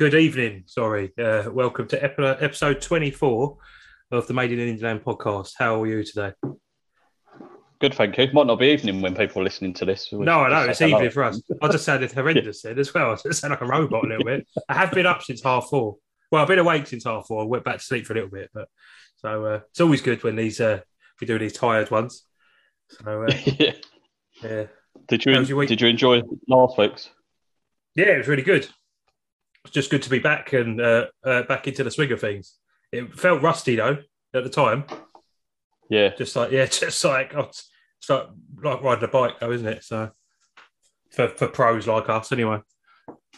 good evening. Sorry. Uh, welcome to epi- episode 24 of the Made in England podcast. How are you today? Good, thank you. Might not be evening when people are listening to this. No, I know. It's hello. evening for us. I just sounded horrendous then as well. I just sound like a robot a little bit. I have been up since half four. Well, I've been awake since half four. I went back to sleep for a little bit. but So uh, it's always good when these uh, we do these tired ones. So, uh, Yeah. yeah. Did you How was your week? did you enjoy last week's? Yeah, it was really good. It's just good to be back and uh, uh, back into the swing of things. It felt rusty though at the time. Yeah, Just like yeah, just like oh, it's like like riding a bike though, isn't it? So for for pros like us, anyway.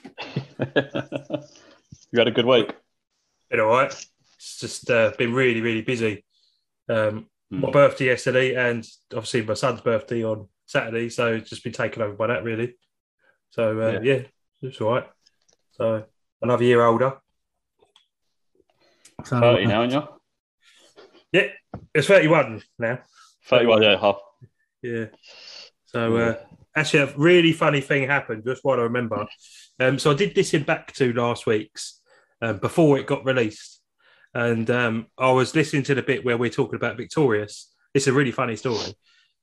you had a good week. Been all right. It's just uh, been really really busy. Um, my Mm. birthday yesterday, and obviously my son's birthday on Saturday, so it's just been taken over by that really. So uh, Yeah. yeah. it's all right. So another year older. So, Thirty now, aren't you? Yeah, it's 31 now. Thirty-one. Yeah, half. Yeah. So uh, actually, a really funny thing happened. Just what I remember. Um, so I did this in back to last week's um, before it got released, and um, I was listening to the bit where we're talking about Victorious. It's a really funny story.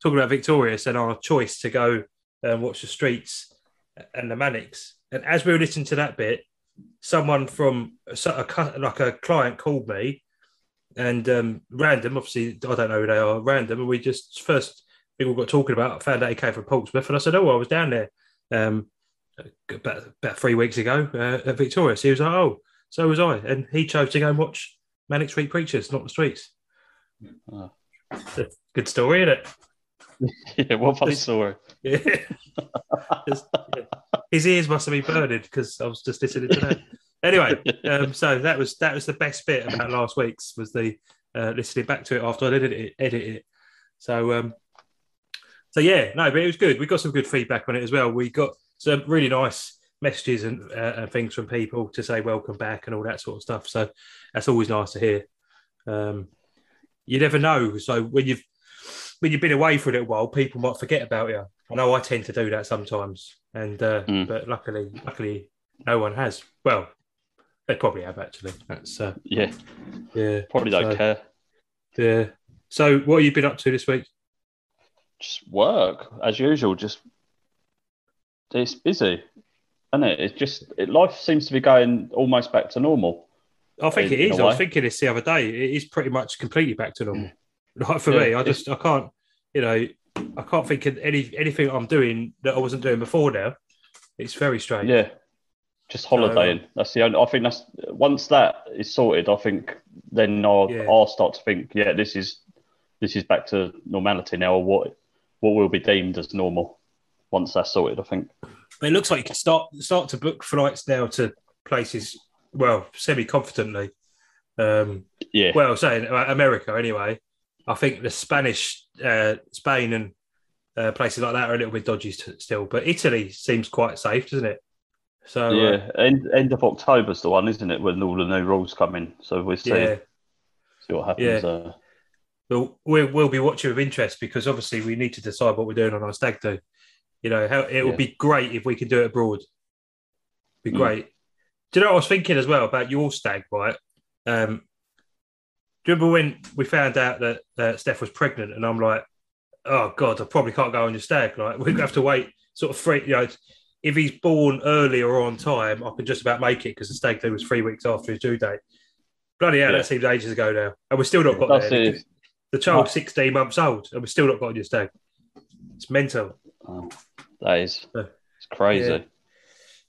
Talking about Victorious and our choice to go and watch the streets and the Manics. And as we were listening to that bit, someone from a, like a client called me and um, random, obviously, I don't know who they are, random. And we just first people got talking about, I found out he came from Portsmouth. And I said, Oh, I was down there um, about, about three weeks ago uh, at Victoria. So he was like, Oh, so was I. And he chose to go and watch Manic Street Preachers, not the streets. Oh. It's a good story, isn't it? Yeah, what funny Just- story. Yeah. Just- yeah. His ears must have been burning because I was just listening to that. Anyway, um, so that was that was the best bit about last week's was the uh, listening back to it after I edited it. Edited it. So um, so yeah, no, but it was good. We got some good feedback on it as well. We got some really nice messages and, uh, and things from people to say welcome back and all that sort of stuff. So that's always nice to hear. Um, you never know. So when you've when you've been away for a little while, people might forget about you. I know I tend to do that sometimes, and uh, Mm. but luckily, luckily, no one has. Well, they probably have actually. That's uh, Yeah, yeah, probably don't So- care. yeah. So, what have you been up to this week? Just work as usual. Just it's busy, isn't it? It's just it, life seems to be going almost back to normal. I think it In a is. I was thinking this the other day. It is pretty much completely back to normal. Like for Yeah, me, I just I can't, you know, I can't think of any anything I'm doing that I wasn't doing before now. It's very strange. Yeah, just holidaying. that's the only. I think that's once that is sorted. I think then I'll, Yeah. I'll start to think. Yeah, this is this is back to normality now. Or what what will be deemed as normal once that's sorted. I think. But it looks like you can start start to book flights now to places. Well, semi confidently. Um, Yeah, well, saying uh, America anyway. I think the Spanish, uh, Spain, and uh, places like that are a little bit dodgy st- still, but Italy seems quite safe, doesn't it? So uh, yeah. End end of October's the one, isn't it? When all the new rules come in. So we'll see yeah. see what happens. Yeah. Uh, We'll, we'll we'll be watching with interest because obviously we need to decide what we're doing on our stag do. You know, how it would be great if we could do it abroad. Be Mm. great. Do you know what I was thinking as well about your stag, right? Um, you remember when we found out that uh, Steph was pregnant, and I'm like, oh god, I probably can't go on your stag. Like we're gonna have to wait, sort of three. You know, if he's born early or on time, I can just about make it because the stag do was three weeks after his due date. Bloody hell, Yeah. that seems ages ago now, and we're still not got that's there. it. The child's 16 months old, and we're still not got on your stag. It's mental. Oh, that is it's crazy.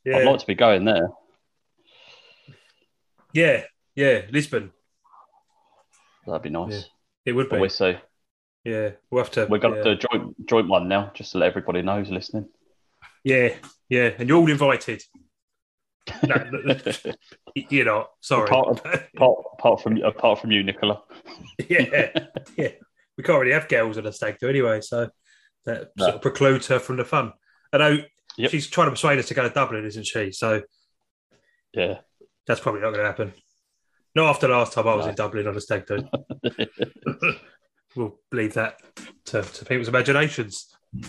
Yeah, I'd like to be going there. yeah, yeah. Lisbon, That'd be nice. Yeah. it would be. we see. Yeah, we'll have to. We've got yeah. a joint joint one now, just to let everybody know who's listening. Yeah, yeah, and you're all invited. No, you're not. Sorry. Apart, apart, apart from apart from you, Nicola. yeah, yeah. We can't really have girls at a stag do anyway, so that No. sort of precludes her from the fun. I know Yep. she's trying to persuade us to go to Dublin, isn't she? So Yeah. that's probably not going to happen. Not after last time I was No. in Dublin on a stag do. we'll leave that to, to people's imaginations.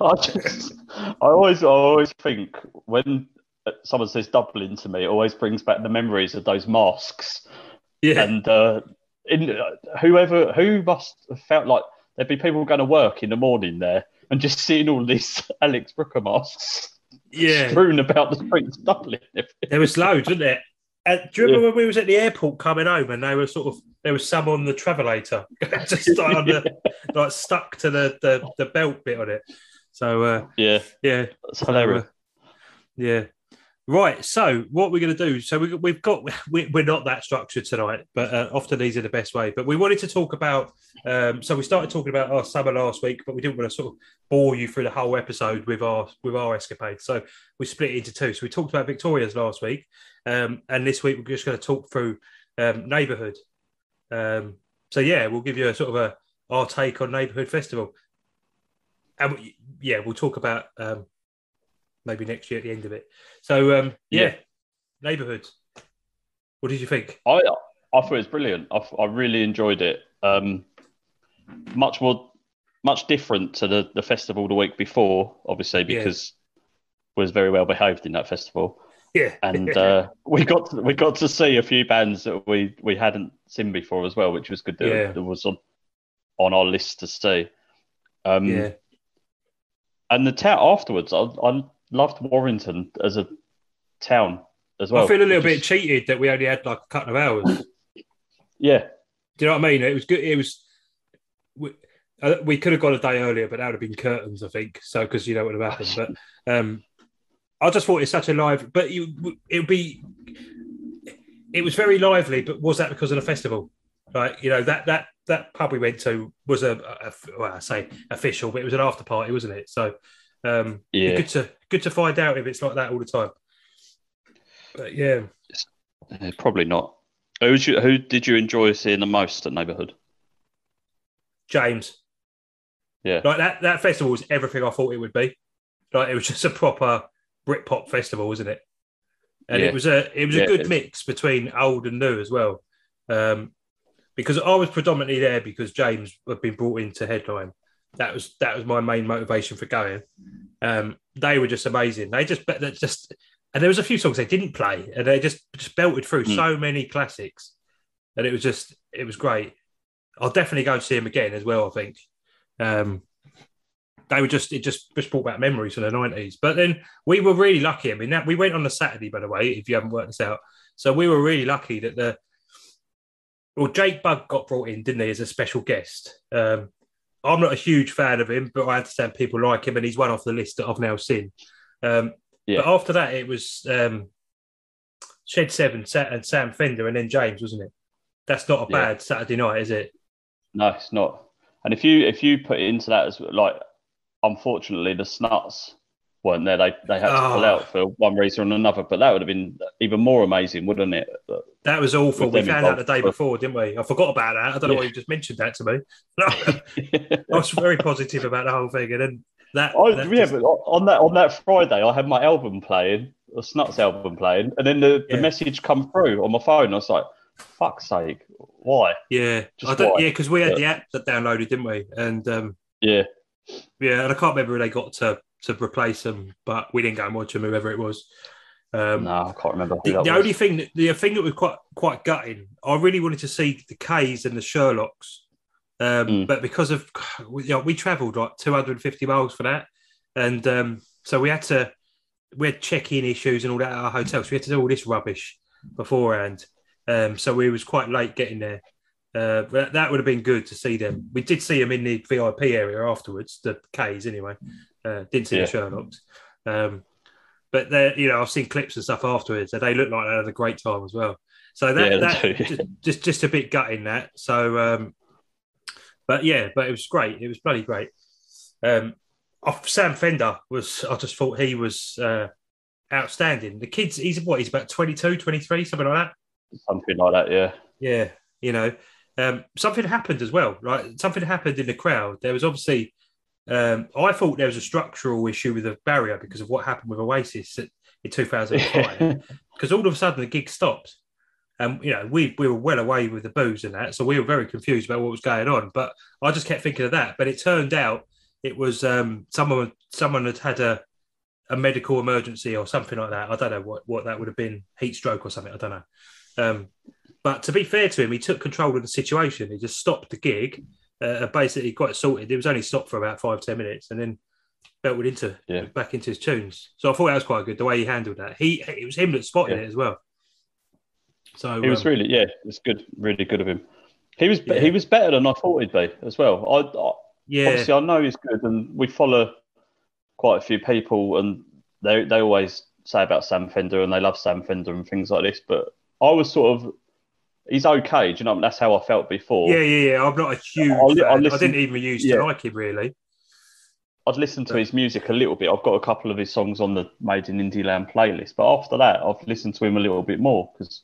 I just, I always, I always think when someone says Dublin to me, it always brings back the memories of those masks. Yeah. And uh, in, uh, whoever who must have felt like there'd be people going to work in the morning there and just seeing all these Alex Brooker masks yeah. strewn about the streets of Dublin. There was loads, wasn't there? And do you remember when we was at the airport coming home and they were sort of there was some on the travelator just like, on the, like stuck to the, the, the belt bit on it. So uh, yeah, yeah, it's hilarious. So, uh, yeah. Right. So what we're going to do? So we, we've got we, we're not that structured tonight, but uh, often these are the best way. But we wanted to talk about. Um, so we started talking about our summer last week, but we didn't want to sort of bore you through the whole episode with our with our escapades. So we split it into two. So we talked about Victorious last week, um, and this week we're just going to talk through um, neighbourhood. Um, so yeah, we'll give you a sort of a our take on neighbourhood festival, and we, yeah, we'll talk about um, maybe next year at the end of it. So um, yeah, yeah. neighbourhoods. What did you think? I I thought it was brilliant. I, I really enjoyed it. Um, much more, much different to the the festival the week before, obviously because yeah. was very well behaved in that festival. Yeah, and uh, we got to, we got to see a few bands that we we hadn't seen before as well, which was good. That, yeah. was on on our list to see. Um, yeah. And the town afterwards, I, I loved Warrington as a town as well. I feel a little bit cheated that we only had like a couple of hours. yeah. Do you know what I mean? It was good. It was. We, uh, we could have gone a day earlier, but that would have been curtains, I think. So, because you know what would have happened. But um, I just thought it's such a live. But you, it would be. It was very lively, but was that because of the festival? Like you know that that that pub we went to was a, a well, I say official, but it was an after party, wasn't it? So um, yeah, good to good to find out if it's like that all the time. But yeah, uh, probably not. Who, you, who did you enjoy seeing the most at Neighbourhood? James. Yeah, like that. That festival was everything I thought it would be. Like it was just a proper Britpop festival, wasn't it? And yeah. it was a it was yeah, a good mix between old and new as well. Um, because I was predominantly there because James had been brought in to headline. That was that was my main motivation for going. Um, they were just amazing. They just just and there was a few songs they didn't play, and they just just belted through mm. so many classics, and it was just it was great. I'll definitely go and see them again as well. I think um, they were just it just just brought back memories from the nineties. But then we were really lucky. I mean, that we went on the Saturday, by the way, if you haven't worked this out. So we were really lucky that the well, Jake Bugg got brought in, didn't he, as a special guest? Um, I'm not a huge fan of him, but I understand people like him, and he's one off the list that I've now seen. Um, yeah. But after that, it was um, Shed Seven and Sam Fender, and then James, wasn't it? That's not a bad yeah. Saturday night, is it? No, it's not. And if you if you put it into that as like, unfortunately, the Snuts weren't there. They they had to oh. pull out for one reason or another. But that would have been even more amazing, wouldn't it? That was awful. We found out the day before, didn't we? I forgot about that. I don't know why you just mentioned that to me. I was very positive about the whole thing, and then that. I, that yeah, just... but on that on that Friday, I had my album playing, the Snuts album playing, and then the, yeah. the message come through on my phone. I was like, "Fuck's sake, why?" Yeah, I don't, why? yeah, because we had yeah. the app that downloaded, didn't we? And um, yeah, yeah, and I can't remember who they got to to replace them, but we didn't go and watch them, whoever it was. Um, no, I can't remember. The, the only thing, that, the thing that was quite quite gutting, I really wanted to see the K's and the Sherlocks, um, mm. but because of you know, we travelled like 250 miles for that, and um, so we had to we had check-in issues and all that at our hotels. so we had to do all this rubbish beforehand. Um, so we was quite late getting there. Uh, but that would have been good to see them. We did see them in the VIP area afterwards, the K's anyway. Uh, didn't see yeah. the Sherlocks. Um, but they you know, I've seen clips and stuff afterwards, and they look like they had a great time as well. So that, yeah, that just, just, just a bit gutting that. So, um, but yeah, but it was great. It was bloody great. Um, Sam Fender was. I just thought he was uh, outstanding. The kids, he's what? He's about 22, 23, something like that. Something like that. Yeah. Yeah. You know, um, something happened as well, right? Something happened in the crowd. There was obviously um, I thought there was a structural issue with the barrier because of what happened with Oasis in 2005. Because all of a sudden the gig stopped. And you know, we we were well away with the booze and that, so we were very confused about what was going on. But I just kept thinking of that. But it turned out it was um, someone someone had had a a medical emergency or something like that. I don't know what, what that would have been, heat stroke or something. I don't know. Um, but to be fair to him, he took control of the situation. He just stopped the gig, uh, basically got sorted. It was only stopped for about five ten minutes, and then belted into yeah. back into his tunes. So I thought that was quite good the way he handled that. He it was him that spotted yeah. it as well. So he was um, really yeah, it's good, really good of him. He was yeah. he was better than I thought he'd be as well. I, I yeah, obviously I know he's good, and we follow quite a few people, and they they always say about Sam Fender and they love Sam Fender and things like this. But I was sort of he's okay. Do you know? That's how I felt before. Yeah, yeah, yeah. I'm not a huge. I, I, I didn't even used yeah. to like him really. I'd listened to his music a little bit. I've got a couple of his songs on the Made in Indie Land playlist, but after that, I've listened to him a little bit more because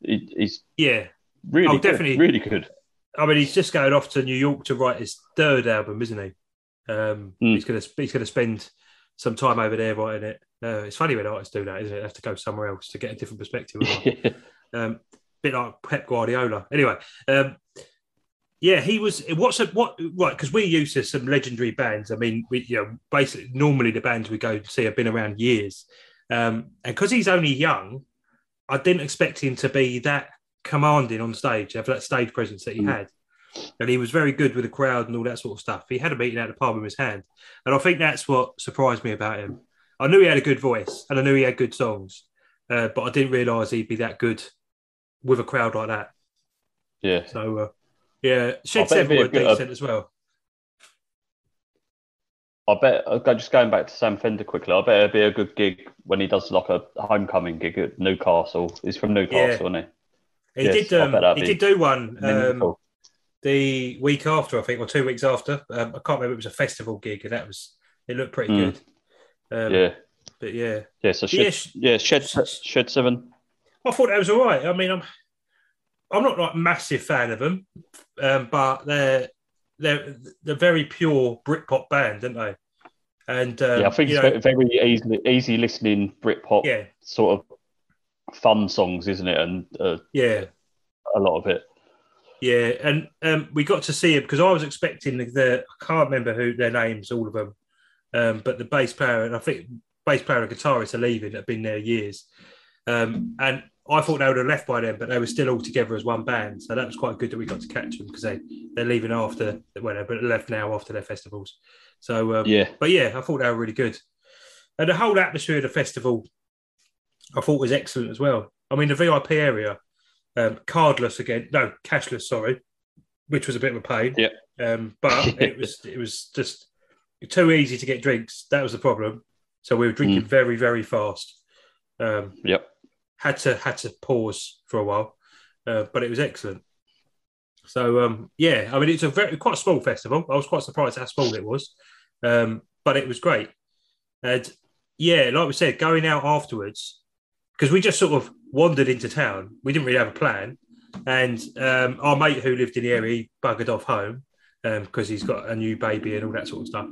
he, he's yeah really oh, good, definitely really good. I mean, he's just going off to New York to write his third album, isn't he? Um, mm. He's going to he's to spend some time over there writing it. Uh, it's funny when artists do that, isn't it? They have to go somewhere else to get a different perspective. um, bit like Pep Guardiola. Anyway, um, yeah, he was. What's a, what? Right, because we're used to some legendary bands. I mean, we you know basically normally the bands we go see have been around years, um, and because he's only young, I didn't expect him to be that commanding on stage, have that stage presence that he mm. had. And he was very good with the crowd and all that sort of stuff. He had a meeting out of the palm of his hand, and I think that's what surprised me about him. I knew he had a good voice, and I knew he had good songs, uh, but I didn't realise he'd be that good with a crowd like that. Yeah. So. Uh, yeah, Shed Seven were decent as well. I bet, uh, just going back to Sam Fender quickly, I bet it'd be a good gig when he does like a homecoming gig at Newcastle. He's from Newcastle, yeah. isn't he? He yes, did. Um, he did do one um, the week after, I think, or two weeks after. Um, I can't remember. It was a festival gig, and that was it looked pretty mm. good. Um, yeah, but yeah, yeah. So shed, yeah, shed, shed seven. I thought that was all right. I mean, I'm I'm not like massive fan of them, um, but they're they're they're very pure Britpop band, aren't they? And um, yeah, I think it's know, very easy easy listening Britpop yeah. sort of fun songs, isn't it? And uh, yeah, a lot of it. Yeah, and um, we got to see it because I was expecting the, the, I can't remember who their names, all of them, um, but the bass player and I think bass player and guitarist are leaving. Have been there years, um, and I thought they would have left by then, but they were still all together as one band. So that was quite good that we got to catch them because they they're leaving after well, but left now after their festivals. So um, yeah, but yeah, I thought they were really good, and the whole atmosphere of the festival, I thought was excellent as well. I mean, the VIP area, um, cardless again, no cashless, sorry, which was a bit of a pain. Yeah, um, but it was it was just too easy to get drinks. That was the problem. So we were drinking mm. very very fast. Um, yep had to had to pause for a while, uh, but it was excellent. So um, yeah, I mean it's a very quite a small festival. I was quite surprised how small it was, um, but it was great. And yeah, like we said, going out afterwards because we just sort of wandered into town. We didn't really have a plan, and um, our mate who lived in the area he buggered off home because um, he's got a new baby and all that sort of stuff.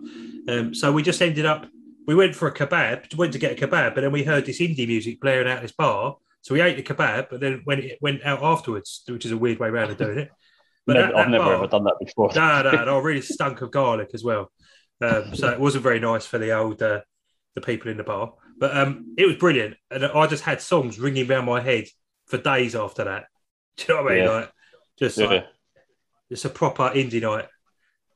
Um, so we just ended up we went for a kebab, went to get a kebab, but then we heard this indie music blaring out this bar. So we ate the kebab, but then when it went out afterwards, which is a weird way around of doing it. But that, that I've never bar, ever done that before. no, no, no, really stunk of garlic as well. Um, so it wasn't very nice for the old uh, the people in the bar. But um, it was brilliant, and I just had songs ringing around my head for days after that. Do you know what I mean? Yeah. Like, just yeah. like it's a proper indie night.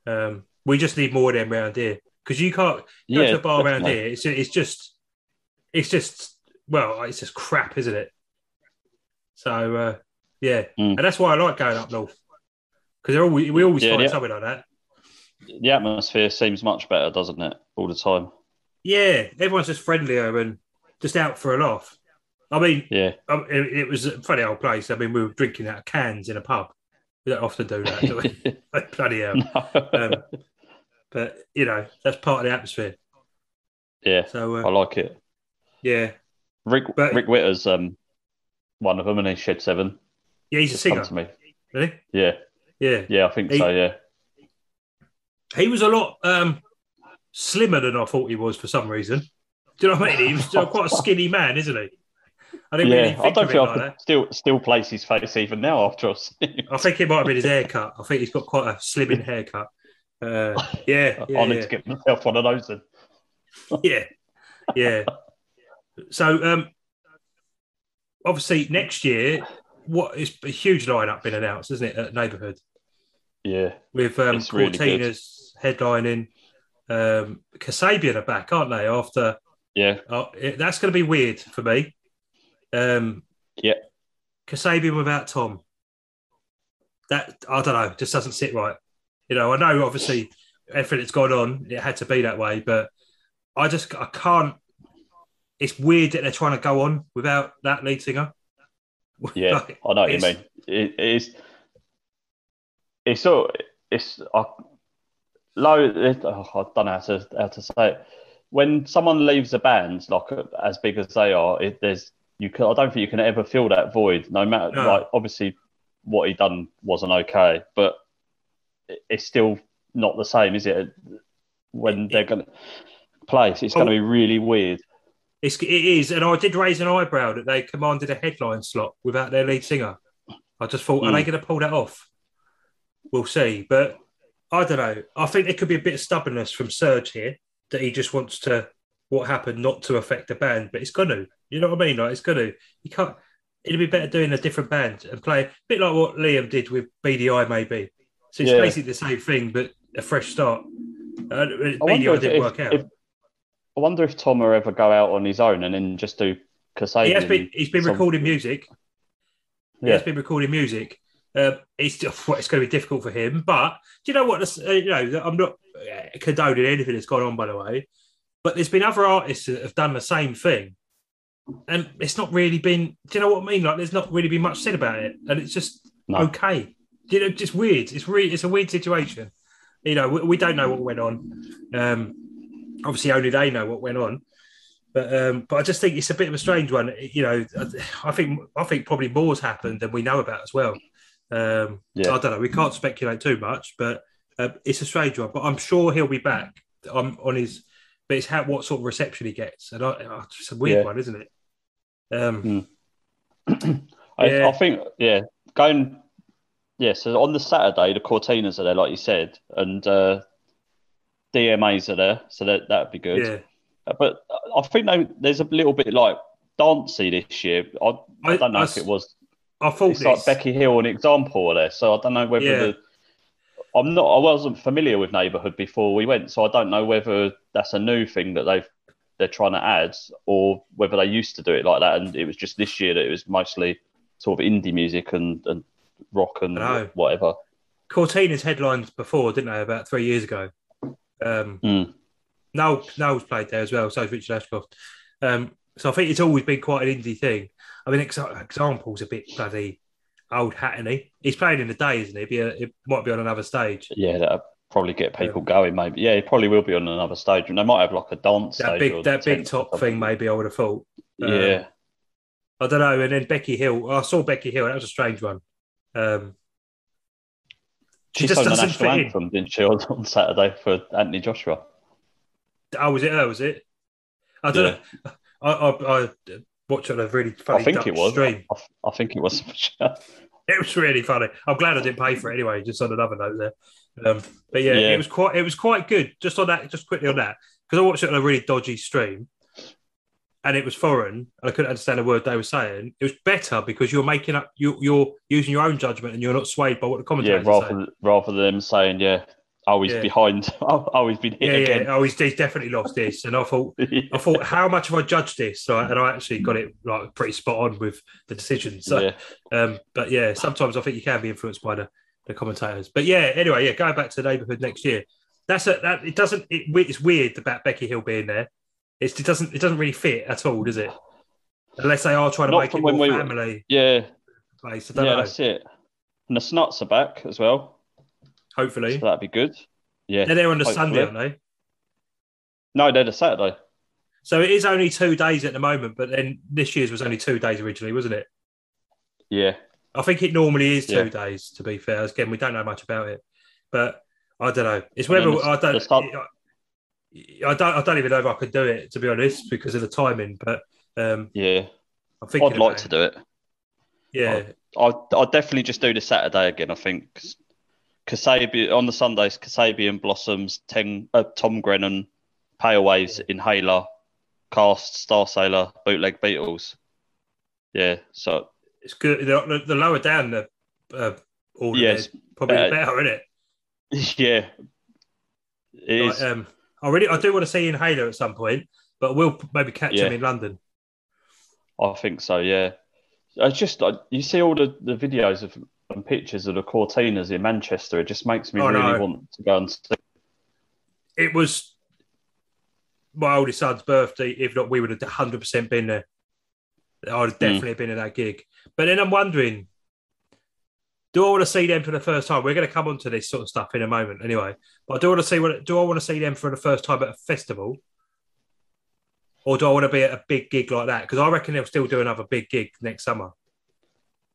Um, we just need more of them around here because you can't go yeah, to a bar around here. It's it's just it's just well, it's just crap, isn't it? So uh, yeah, mm. and that's why I like going up north because always, we always yeah, find yeah. something like that. The atmosphere seems much better, doesn't it, all the time? Yeah, everyone's just friendlier and just out for a laugh. I mean, yeah, it, it, was a funny old place. I mean, we were drinking out of cans in a pub. We don't often do that, do we? Bloody hell. No. Um, but you know that's part of the atmosphere. Yeah, so uh, I like it. Yeah, Rick but, Rick Witter's um one of them, and he shed seven. Yeah, he's a singer. To me. Really? Yeah. Yeah. Yeah, I think he, so. Yeah. He was a lot um, slimmer than I thought he was for some reason. Do you know what I mean? He was quite a skinny man, isn't he? I didn't yeah, really I don't think I like still still place his face even now after us. I think it might have been his haircut. I think he's got quite a slimming haircut. Uh, yeah, yeah, I need yeah. to get myself one of those then. yeah, yeah. So um, obviously next year, what is a huge lineup been announced, isn't it, at Neighbourhood? Yeah, with um, Courteeners really headlining. Um, Kasabian are back, aren't they? After yeah, uh, that's going to be weird for me. Um, yeah, Kasabian without Tom. That I don't know, just doesn't sit right. You know, I know obviously everything that's gone on, it had to be that way, but I just I can't. It's weird that they're trying to go on without that lead singer. Yeah, like, I know what you mean. It is. It's so. It's. I, low. It, oh, I don't know how to how to say it. When someone leaves a band like as big as they are, it, there's you. Can, I don't think you can ever fill that void. No matter no. like obviously what he done wasn't okay, but it's still not the same, is it? When they're going to play, it's going to be really weird. It's, it is, and I did raise an eyebrow that they commanded a headline slot without their lead singer. I just thought, mm. are they hmm. going to pull that off? We'll see, but I don't know. I think there could be a bit of stubbornness from Serge here that he just wants to what happened not to affect the band, but it's going to. You know what I mean? Like it's going to. You can't. It'd be better doing a different band and play a bit like what Liam did with BDI, maybe. So it's yeah. basically the same thing, but a fresh start. Uh, BDI didn't if, work out. If, I wonder if Tom will ever go out on his own and then just do Kasabian. He has been. He's been recording music. He has been recording music. Uh, it's it's going to be difficult for him, but do you know what? Uh, you know, I'm not uh, condoning anything that's gone on, by the way. But there's been other artists that have done the same thing, and it's not really been. Do you know what I mean? Like, there's not really been much said about it, and it's just no. okay. You know, just weird. It's really, it's a weird situation. You know, we, we don't know what went on. Um, obviously, only they know what went on. But um, but I just think it's a bit of a strange one. You know, I think I think probably more's happened than we know about as well. Um, yeah. I don't know. We can't speculate too much, but uh, it's a strange one. But I'm sure he'll be back on, on his. But it's how what sort of reception he gets, and I, it's a weird yeah. one, isn't it? Um, mm. I, yeah. I think yeah, going yeah. So on the Saturday, the Courteeners are there, like you said, and uh, DMAs are there, so that that'd be good. Yeah. Uh, but I think there's a little bit like dancey this year. I, I don't know I, if it was I thought it's this... like Becky Hill an example of this. So I don't know whether yeah. the I'm not I wasn't familiar with neighbourhood before we went, so I don't know whether that's a new thing that they've they're trying to add or whether they used to do it like that and it was just this year that it was mostly sort of indie music and, and rock and whatever. Courteeners headlines before, didn't they, about three years ago? Um mm. Noel, Noel's played there as well, so is Richard Ashcroft. Um, so I think it's always been quite an indie thing. I mean, ex- examples a bit bloody old hattony. He's playing in the day, isn't he? Be a, it might be on another stage. Yeah, that'll probably get people yeah. going. Maybe, yeah, he probably will be on another stage, and they might have like a dance. That big, that big top thing, maybe I would have thought. Um, yeah, I don't know. And then Becky Hill, I saw Becky Hill. That was a strange one. Um, she, she just the national anthem, didn't she, on Saturday for Anthony Joshua? Oh, was it her? Was it? I don't yeah. know. I, I, I watched on a really funny. I think it was. Stream. I, I think it was. it was really funny. I'm glad I didn't pay for it anyway. Just on another note there. Um, but yeah, yeah, it was quite. It was quite good. Just on that, just quickly on that, because I watched it on a really dodgy stream, and it was foreign, and I couldn't understand a word they were saying. It was better because you're making up. You, you're using your own judgment, and you're not swayed by what the commentators yeah, rather, rather than them saying, "Yeah, oh, he's yeah. behind. Oh, he's been hit yeah, again. Yeah. Oh, he's, he's definitely lost this. And I thought, yeah. I thought, how much have I judged this? So, and I actually got it like pretty spot on with the decision. So, yeah. Um, but yeah, sometimes I think you can be influenced by the, the commentators. But yeah, anyway, yeah, going back to the neighbourhood next year. That's a, that. It doesn't. It, it's weird about Becky Hill being there. It's, it doesn't. It doesn't really fit at all, does it? Unless they are trying to Not make it more we, family. Yeah. Place. yeah, know. that's it. And the snuts are back as well. Hopefully, so that'd be good. Yeah, they're there on the Sunday, aren't they? No, they're the Saturday. So it is only two days at the moment, but then this year's was only two days originally, wasn't it? Yeah. I think it normally is two yeah. days. To be fair, again, we don't know much about it, but I don't know. It's whether the, I don't. Start... I don't. I don't even know if I could do it to be honest because of the timing. But um, yeah, I think I'd like to do it. Yeah, I'll, I'll, definitely just do the Saturday again. I think Kasabian on the Sundays, Kasabian Blossoms, Ten, uh, Tom Grennan, Pale Waves, Inhaler, Cast, Starsailor, Bootleg Beatles. Yeah, so it's good. The, the lower down the uh, order, yes, probably better, better, isn't it? Yeah, it like, um, I really, I do want to see Inhaler at some point, but we'll maybe catch yeah. him in London. I think so. Yeah, I just you see all the, the videos of and pictures of the Courteeners in Manchester. It just makes me oh, really no. want to go and see. It was my oldest son's birthday. If not, we would have 100 percent been there. I'd have definitely mm. been at that gig. But then I'm wondering, do I want to see them for the first time? We're going to come on to this sort of stuff in a moment, anyway. But do I want to see what? Do I want to see them for the first time at a festival, or do I want to be at a big gig like that? Because I reckon they'll still do another big gig next summer,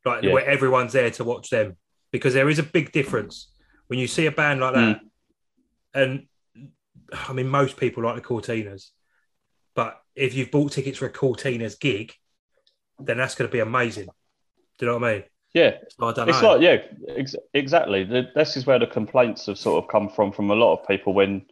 like yeah. where everyone's there to watch them. Because there is a big difference when you see a band like that, mm. and I mean most people like the Courteeners, but if you've bought tickets for a Courteeners gig, then that's going to be amazing. Do you know what I mean? Yeah, I don't it's know. like yeah, ex- exactly. this is where the complaints have sort of come from from a lot of people when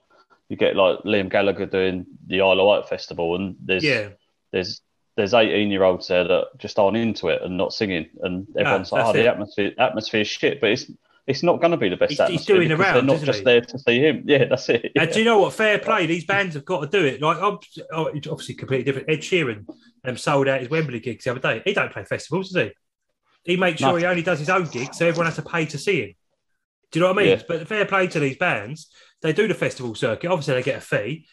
you get like Liam Gallagher doing the Isle of Wight festival, and there's yeah. there's there's 18 year olds there that just aren't into it and not singing, and everyone's no, like, oh, it. the atmosphere atmosphere is shit, but it's it's not going to be the best he's, atmosphere. He's doing around, they're not just he? there to see him. Yeah, that's it. Yeah. And do you know what? Fair play. These bands have got to do it. Like, obviously, completely different. Ed Sheeran um, sold out his Wembley gigs the other day. He don't play festivals, does he? He makes sure no. he only does his own gigs, so everyone has to pay to see him. Do you know what I mean? Yeah. But fair play to these bands. They do the festival circuit. Obviously, they get a fee,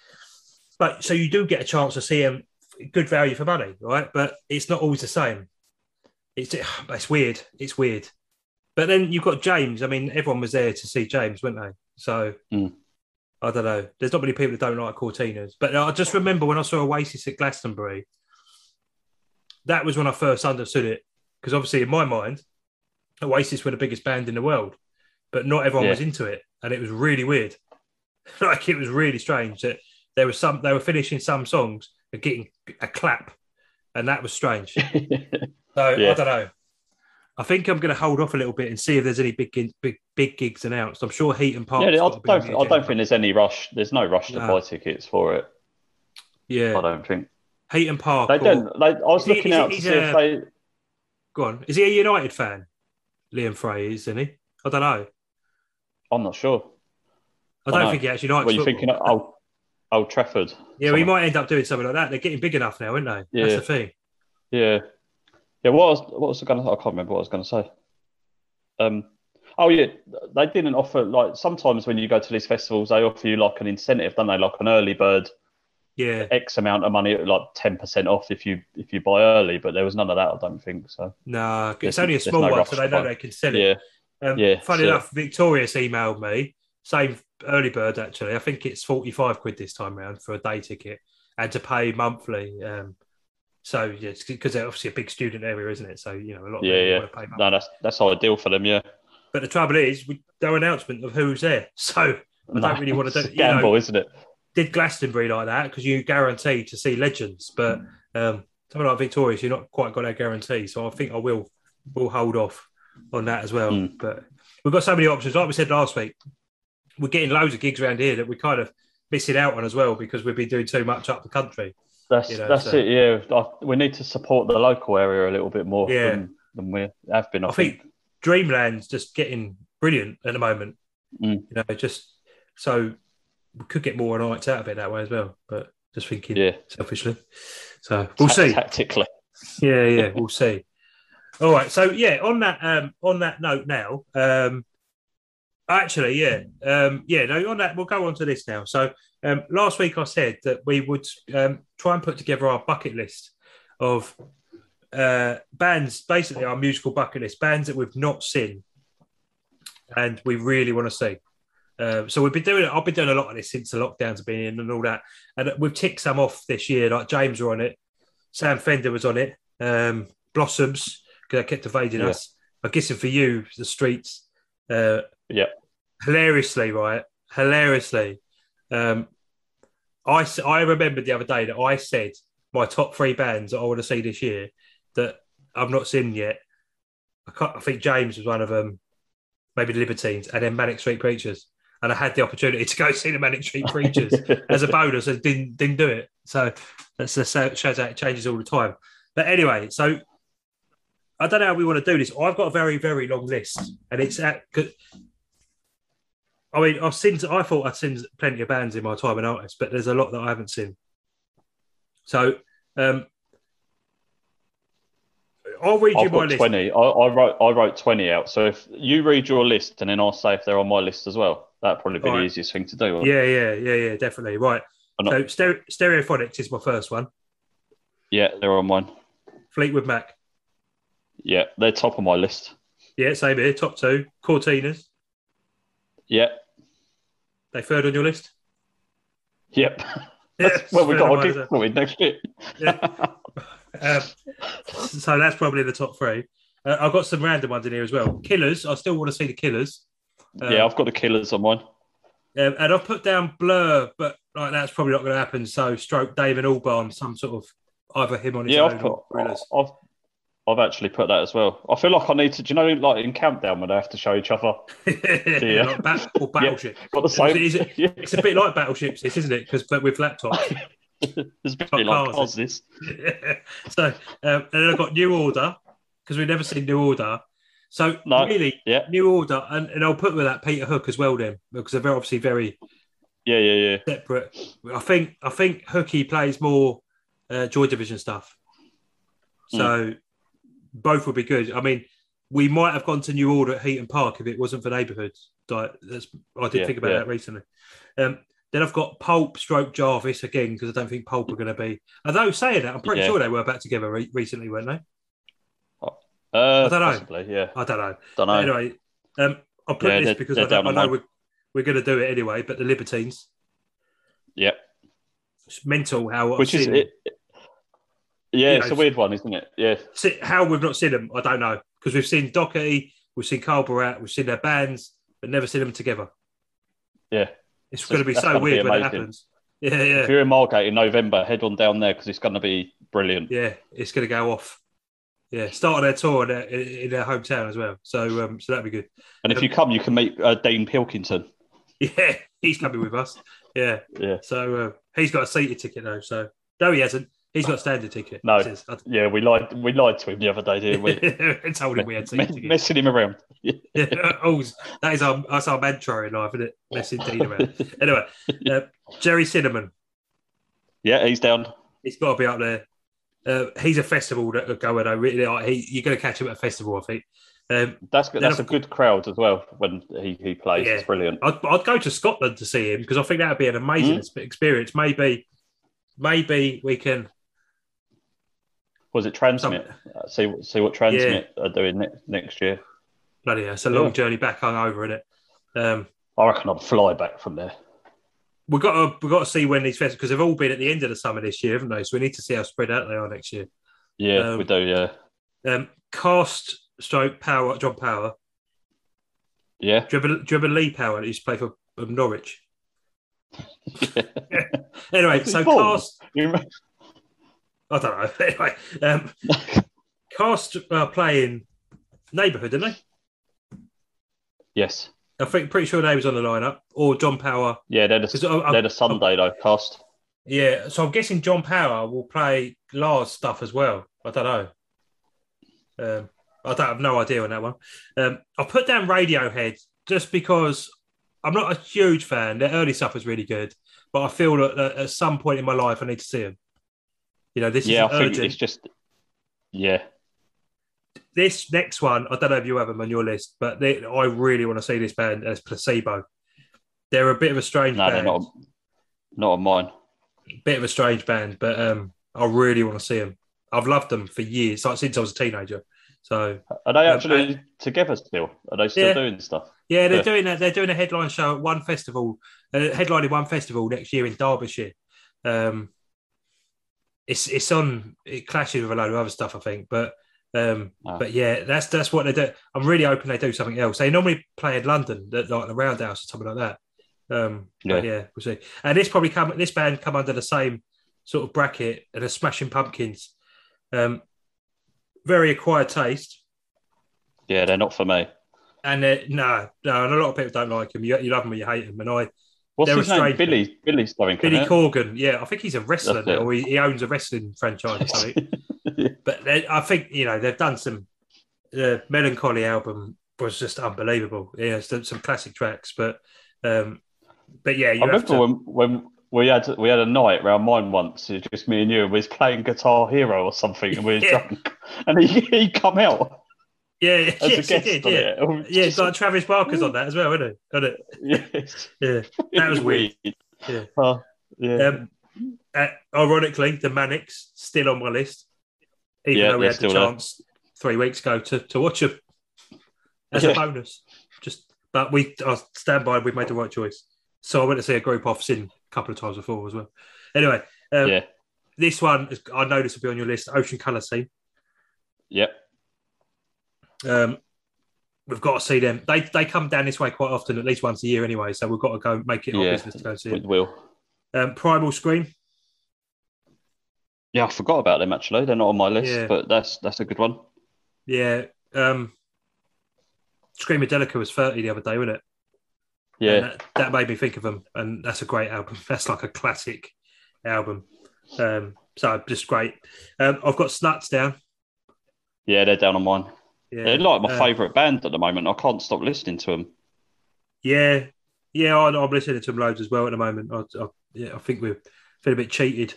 but so you do get a chance to see them. Good value for money, right? But it's not always the same. It's it's weird. It's weird. But then you've got James. I mean, everyone was there to see James, weren't they? So mm. I don't know. There's not many people that don't like Courteeners. But I just remember when I saw Oasis at Glastonbury, that was when I first understood it because obviously in my mind, Oasis were the biggest band in the world, but not everyone yeah. was into it, and it was really weird. like it was really strange that there was some they were finishing some songs and getting a clap, and that was strange. so yeah. I don't know. I think I'm going to hold off a little bit and see if there's any big big big gigs announced. I'm sure Heaton Park. Yeah, I don't. I don't think there's any rush. There's no rush to no. buy tickets for it. Yeah, I don't think. Heaton Park. They or, don't. Like, I was looking out to see if they Go on. Is he a United fan? Liam Fray is, isn't he? I don't know. I'm not sure. I don't I think he actually likes. What are you thinking? Of, Old, Old Trafford. Yeah, we might end up doing something like that. They're getting big enough now, aren't they? Yeah. That's the thing. Yeah. Yeah. What was what was I going to? I can't remember what I was going to say. Um. Oh yeah, they didn't offer like sometimes when you go to these festivals, they offer you like an incentive, don't they? Like an early bird yeah X amount of money, like ten percent off if you if you buy early. But there was none of that. I don't think so. No, nah, it's only a small no one, so they know they can sell it. Yeah, um, yeah. Funny enough, Victorious emailed me same early bird actually. I think it's forty five quid this time round for a day ticket and to pay monthly. Um, so yeah, because they're obviously a big student area, isn't it? So you know a lot. Of yeah, yeah. Want to pay no, that's that's ideal for them. Yeah. But the trouble is, no announcement of who's there, so I don't really want to do. Gamble, know, isn't it? Did Glastonbury like that because you guarantee to see legends, but um, something like Victorious, you're not quite got that guarantee. So I think I will will hold off on that as well. Mm. But we've got so many options. Like we said last week, we're getting loads of gigs around here that we kind of missing out on as well because we've been doing too much up the country. That's you know, that's so. it. Yeah, we need to support the local area a little bit more yeah. than, than we have been. I, I think. think Dreamland's just getting brilliant at the moment. Mm. You know, just so we could get more nights out of it that way as well. But just thinking yeah. selfishly. So we'll see. Tactically. Yeah, yeah, we'll see. All right. So yeah, on that um on that note now, um actually, yeah. Um yeah, no, on that we'll go on to this now. So um last week I said that we would um try and put together our bucket list of uh bands, basically our musical bucket list, bands that we've not seen and we really want to see. Um, so we've been doing it. I've been doing a lot of this since the lockdowns have been in and all that. And we've ticked some off this year. Like James were on it, Sam Fender was on it, um, Blossoms because they kept evading yeah. us. I'm guessing for you, the streets. Uh, yeah. Hilariously, right? Hilariously. Um, I I remembered the other day that I said my top three bands that I want to see this year that I've not seen yet. I, I think James was one of them. Maybe the Libertines and then Manic Street Preachers and I had the opportunity to go see the Manic Street Preachers as a bonus and didn't didn't do it. So that's the shows that it changes all the time. But anyway, so I don't know how we want to do this. I've got a very, very long list, and it's at. I mean, I've seen. I thought I'd seen plenty of bands in my time in artists, but there's a lot that I haven't seen. So, um, I'll read I've you my list. Twenty. I, I, wrote. I wrote twenty out. So if you read your list, and then I'll say if they're on my list as well. That'd probably be the easiest thing to do. Yeah, yeah, yeah, yeah, definitely. Right. So, Stereo, Stereophonics is my first one. Yeah, they're on mine. Fleetwood Mac. Yeah, they're top of my list. Yeah, same here. Top two. Courteeners. Yeah. They third on your list? Yep. Yeah, well, we got giveaway next year. yeah. Um, so that's probably the top three. Uh, I've got some random ones in here as well. Killers. I still want to see the Killers. Um, yeah, I've got the Killers on mine. Um, and I've put down Blur, but like that's probably not going to happen. So, stroke David Albarn, some sort of either him on his yeah, own I've put, I've, I've actually put that as well. I feel like I need to. Do you know, like in Countdown, when they have to show each other? yeah, like bat- or battleship. Yeah, the same. It's, it's, it's, a bit like battleships, this isn't it? Because but with laptops. a bit like, cars, this. so, um, and then I've got New Order because we've never seen New Order. So no, really, yeah. New Order, and, and I'll put with that Peter Hook as well then because they're very, obviously very yeah, yeah, yeah separate. I think I think Hooky plays more uh, Joy Division stuff. So mm both would be good. I mean, we might have gone to New Order at Heaton Park if it wasn't for neighbourhoods. That's, I did yeah, think about yeah. that recently. Um, then I've got Pulp Stroke Jarvis again because I don't think Pulp are going to be. Although saying that, I'm pretty yeah. sure they were back together re- recently, weren't they? Uh, I don't know. Possibly, yeah. I don't know. Don't know. Anyway, um, I'll put this because I, I, know we're, we're going to do it anyway. But the Libertines. Yep. It's mental how which is it, yeah, you know, it's a weird one, isn't it? Yeah. How we've not seen them, I don't know. Because we've seen Doherty, we've seen Carl Barat, we've seen their bands, but never seen them together. Yeah. It's going to be so weird when it happens. Yeah, yeah. If you're in Margate in November, head on down there because it's going to be brilliant. Yeah, it's going to go off. Yeah, start on their tour in their, in their hometown as well. So, um, so that'd be good. And if um, you come, you can meet uh, Dean Pilkington. Yeah, he's coming with us. Yeah, yeah. So uh, he's got a seated ticket though. So no, he hasn't. He's got standard ticket. No, yeah, we lied. We lied to him the other day, didn't we? told him we had season ticket. Messing him around. yeah, oh, that is our that's our mantra in life, isn't it? Messing Dean around. anyway, uh, Gerry Cinnamon. Yeah, he's down. He's got to be up there. Uh, he's a festival that going. I really, like, he, you're going to catch him at a festival, I think. Um, that's good. That's a good crowd as well when he, he plays. Yeah. It's brilliant. I'd, I'd, go to Scotland to see him because I think that would be an amazing mm. experience. Maybe, maybe we can was it TRNSMT? Uh, see see what TRNSMT yeah. are doing next next year. Bloody hell, it's a long yeah. journey back over, isn't it? Um, I reckon I'll fly back from there. We've got to we've got to see when these festivals because they've all been at the end of the summer this year, haven't they? So we need to see how spread out they are next year. Yeah, um, we do. Yeah. Um, cast stroke power John Power. Yeah. Do you remember, do you Lee Power that used to play for um, Norwich? anyway, so cast. I don't know. anyway, um, cast uh, playing neighbourhood, didn't they? Yes. I think pretty sure they was on the lineup or John Power. Yeah, they're the, they're the Sunday though cast. Yeah, so I'm guessing John Power will play La's stuff as well. I don't know. Um, I don't have no idea on that one. Um, I put down Radiohead just because I'm not a huge fan. Their early stuff is really good, but I feel that at some point in my life I need to see them. You know, this yeah, is I urgent. think it's just yeah. This next one, I don't know if you have them on your list, but they, I really want to see this band as Placebo. They're a bit of a strange no, band. not, not on mine. Bit of a strange band, but um, I really want to see them. I've loved them for years, like since I was a teenager. So are they um, actually um, together still? Are they still yeah, doing stuff? Yeah, they're yeah. doing a, they're doing a headline show at one festival, uh, headlining one festival next year in Derbyshire. Um, it's it's on it clashes with a load of other stuff, I think. But um, wow. but yeah, that's that's what they do. I'm really hoping they do something else. They normally play in London, like the Roundhouse or something like that. Um, yeah. yeah, we'll see. And this probably come this band come under the same sort of bracket and a Smashing Pumpkins. Um, very acquired taste. Yeah, they're not for me. And no, no, and a lot of people don't like them. You, you love them or you hate them. And I, What's his name? Billy. Billy something. Billy Corgan. Yeah, I think he's a wrestler now, or he, he, owns a wrestling franchise or something. yeah. But I think you know they've done some. The Mellon Collie album was just unbelievable. Yeah, some, some classic tracks, but um, but yeah, I remember to... when when we had we had a night around mine once, It was just me and you, and we was playing Guitar Hero or something, and we were yeah. drunk, and he he come out. Yeah, as yes, a guest did, yeah. It. yeah, it's like Travis Barker's on that as well, isn't it? Got it? Yes. Yeah, that was weird. Yeah. Uh, yeah. Um, uh, ironically, the Manics still on my list, even yeah, though we had the chance there. three weeks ago to, to watch them as yeah. a bonus. Just, but we I stand by. We've made the right choice. So I went to see a group off sin a couple of times before as well. Anyway, um, yeah. This one, I know this will be on your list. Ocean Colour Scene. Yep. Um, we've got to see them. They they come down this way quite often, at least once a year anyway. So we've got to go make it our yeah, business to go see them. Will. Um, Primal Scream. Yeah, I forgot about them actually. They're not on my list, yeah. but that's that's a good one. Yeah. Um, Screamadelica was 30 the other day, wasn't it? Yeah. That, that, made me think of them, and that's a great album. That's like a classic album. Um, so just great. Um, I've got Snuts down. Yeah, they're down on mine. Yeah. They're like my uh, favourite band at the moment. I can't stop listening to them. Yeah, yeah, I, am listening to them loads as well at the moment. I, I, yeah, I think we feel a bit cheated,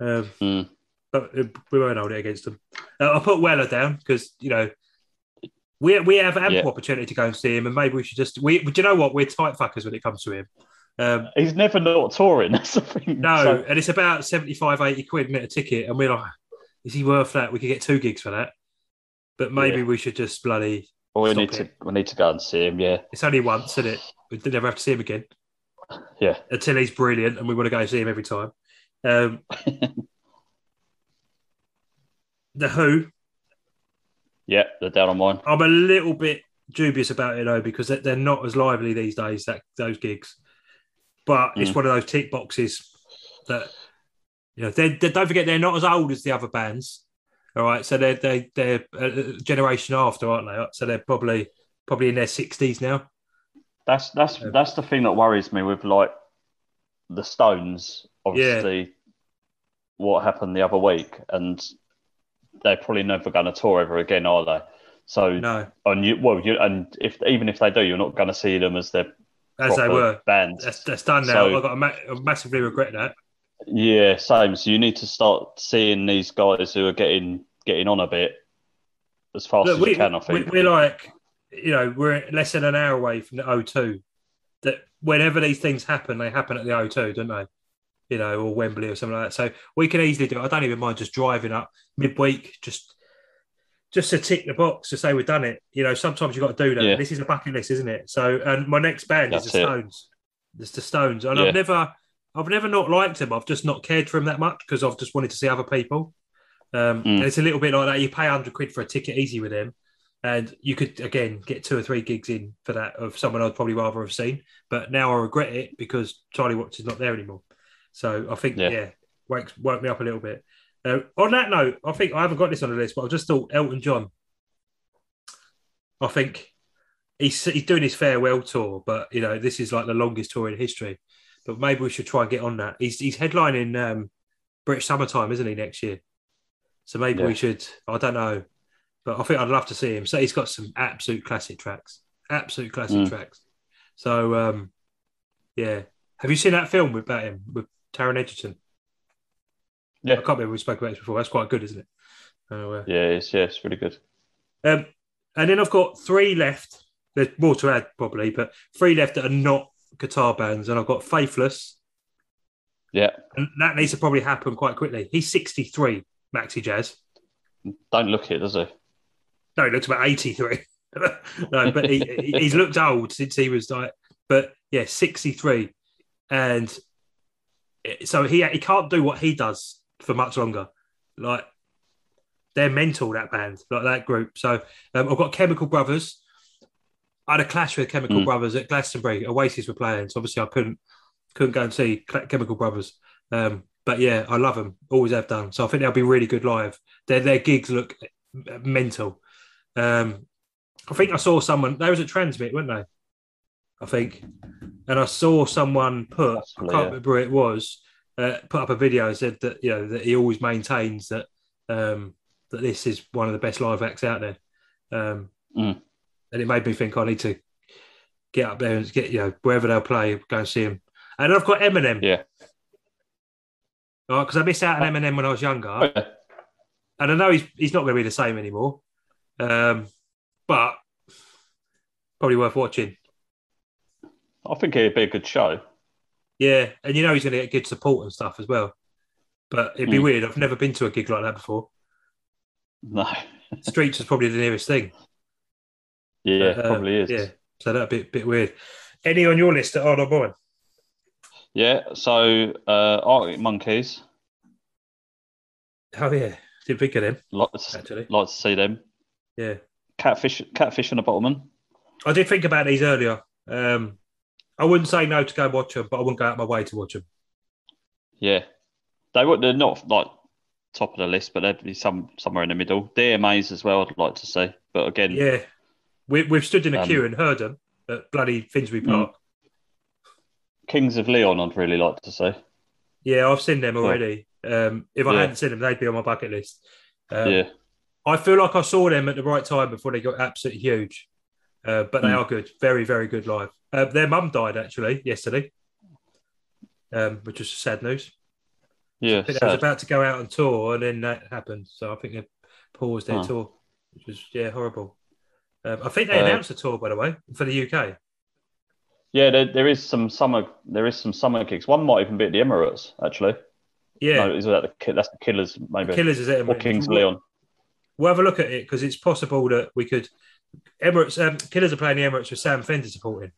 um, mm. but we won't hold it against them. Uh, I put Weller down because you know we we have ample yeah. opportunity to go and see him, and maybe we should just we. Do you know what? We're tight fuckers when it comes to him. Um, He's never not touring. That's the thing. No, so. and it's about 75, 80 quid a ticket, and we're like, is he worth that? We could get two gigs for that. But maybe yeah. we should just bloody. Well, we need it. to we need to go and see him. Yeah, it's only once, isn't it? We never have to see him again. Yeah, until he's brilliant, and we want to go see him every time. Um, the Who. Yeah, they're down on mine. I'm a little bit dubious about it though because they're not as lively these days. That those gigs, but mm. it's one of those tick boxes that you know. They, they, don't forget they're not as old as the other bands. All right, so they're they they're a generation after, aren't they? So they're probably probably in their sixties now. That's that's um, that's the thing that worries me with like the Stones. Obviously, yeah. what happened the other week, and they're probably never going to tour ever again, are they? So no, and you well, you and if even if they do, you're not going to see them as their as they were band. That's, that's done now. So, I've got to ma- massively regret that. Yeah, same. So you need to start seeing these guys who are getting getting on a bit as fast Look, as we, you can. I think we're like, you know, we're less than an hour away from the O2. That whenever these things happen, they happen at the O2, don't they? You know, or Wembley or something like that. So we can easily do it. I don't even mind just driving up midweek, just just to tick the box to say we've done it. You know, sometimes you've got to do that. Yeah. This is a bucket list, isn't it? So, and my next band That's is the Stones. It's the Stones, and yeah. I've never I've never not liked him. I've just not cared for him that much because I've just wanted to see other people. Um, mm. And it's a little bit like that. You pay 100 quid for a ticket easy with him, and you could, again, get two or three gigs in for that of someone I'd probably rather have seen. But now I regret it because Charlie Watts is not there anymore. So I think, yeah, yeah woke, woke me up a little bit. Uh, on that note, I think I haven't got this on the list, but I just thought Elton John. I think he's he's doing his farewell tour, but you know this is like the longest tour in history but maybe we should try and get on that. He's he's headlining um, British Summertime, isn't he, next year? So maybe yeah. we should. I don't know, but I think I'd love to see him. So he's got some absolute classic tracks, absolute classic mm. tracks. So um, yeah, have you seen that film about him with Taron Egerton? Yeah, I can't remember we spoke about this before. That's quite good, isn't it? uh, yeah, it's yeah, it's really good. Um, and then I've got three left. There's more to add probably, but three left that are not guitar bands, and I've got Faithless. Yeah, and that needs to probably happen quite quickly. He's 63, Maxi Jazz. Don't look it, does he? No, he looks about 83. no, but he, he's looked old since he was like, but yeah, 63, and so he he can't do what he does for much longer. Like they're mental that band, like that group. So um, I've got Chemical Brothers, I had a clash with Chemical mm. Brothers at Glastonbury. Oasis were playing, so obviously I couldn't couldn't go and see Chemical Brothers. Um, but yeah, I love them. Always have done. So I think they'll be really good live. Their their gigs look mental. Um, I think I saw someone. They was at TRNSMT, weren't they? I think. And I saw someone put, I can't yeah. remember who it was, uh, put up a video and said that you know that he always maintains that um, that this is one of the best live acts out there. Um, mm. And it made me think I need to get up there and get you know wherever they'll play, go and see him. And I've got Eminem. Yeah. Because I missed out on Eminem when I was younger, oh, yeah. and I know he's he's not going to be the same anymore. Um, but probably worth watching. I think it'd be a good show. Yeah, and you know he's going to get good support and stuff as well. But it'd be mm. weird. I've never been to a gig like that before. No. Streets is probably the nearest thing. Yeah, uh, probably is. Yeah, so that'd be a bit weird. Any on your list that are not mine? Yeah, so uh, Arctic Monkeys. Oh yeah, didn't think of them. To, actually, like to see them. Yeah, catfish, catfish and a Bottlemen. I did think about these earlier. Um, I wouldn't say no to go watch them, but I wouldn't go out my way to watch them. Yeah, they would. They're not like top of the list, but they'd be some somewhere in the middle. DMAs as well. I'd like to see, but again, yeah, we, we've stood in a um, queue and heard them at bloody Finsbury mm. Park. Kings of Leon, I'd really like to see. Yeah, I've seen them already. Um, if I yeah. hadn't seen them, they'd be on my bucket list. Um, yeah. I feel like I saw them at the right time before they got absolutely huge. Uh, but they mm. are good, very, very good live. Uh, their mum died actually yesterday, um, which was sad news. Yeah, I, I was about to go out on tour, and then that happened. So I think they paused their oh. tour, which was yeah horrible. Um, I think they uh, announced a tour, by the way, for the UK. Yeah, there, there is some summer. There is some summer kicks. One might even be at the Emirates, actually. Yeah, no, is that the that's the Killers maybe? The Killers is it? Or Kings Leon. We'll have a look at it because it's possible that we could. Emirates um, Killers are playing the Emirates with Sam Fender supporting.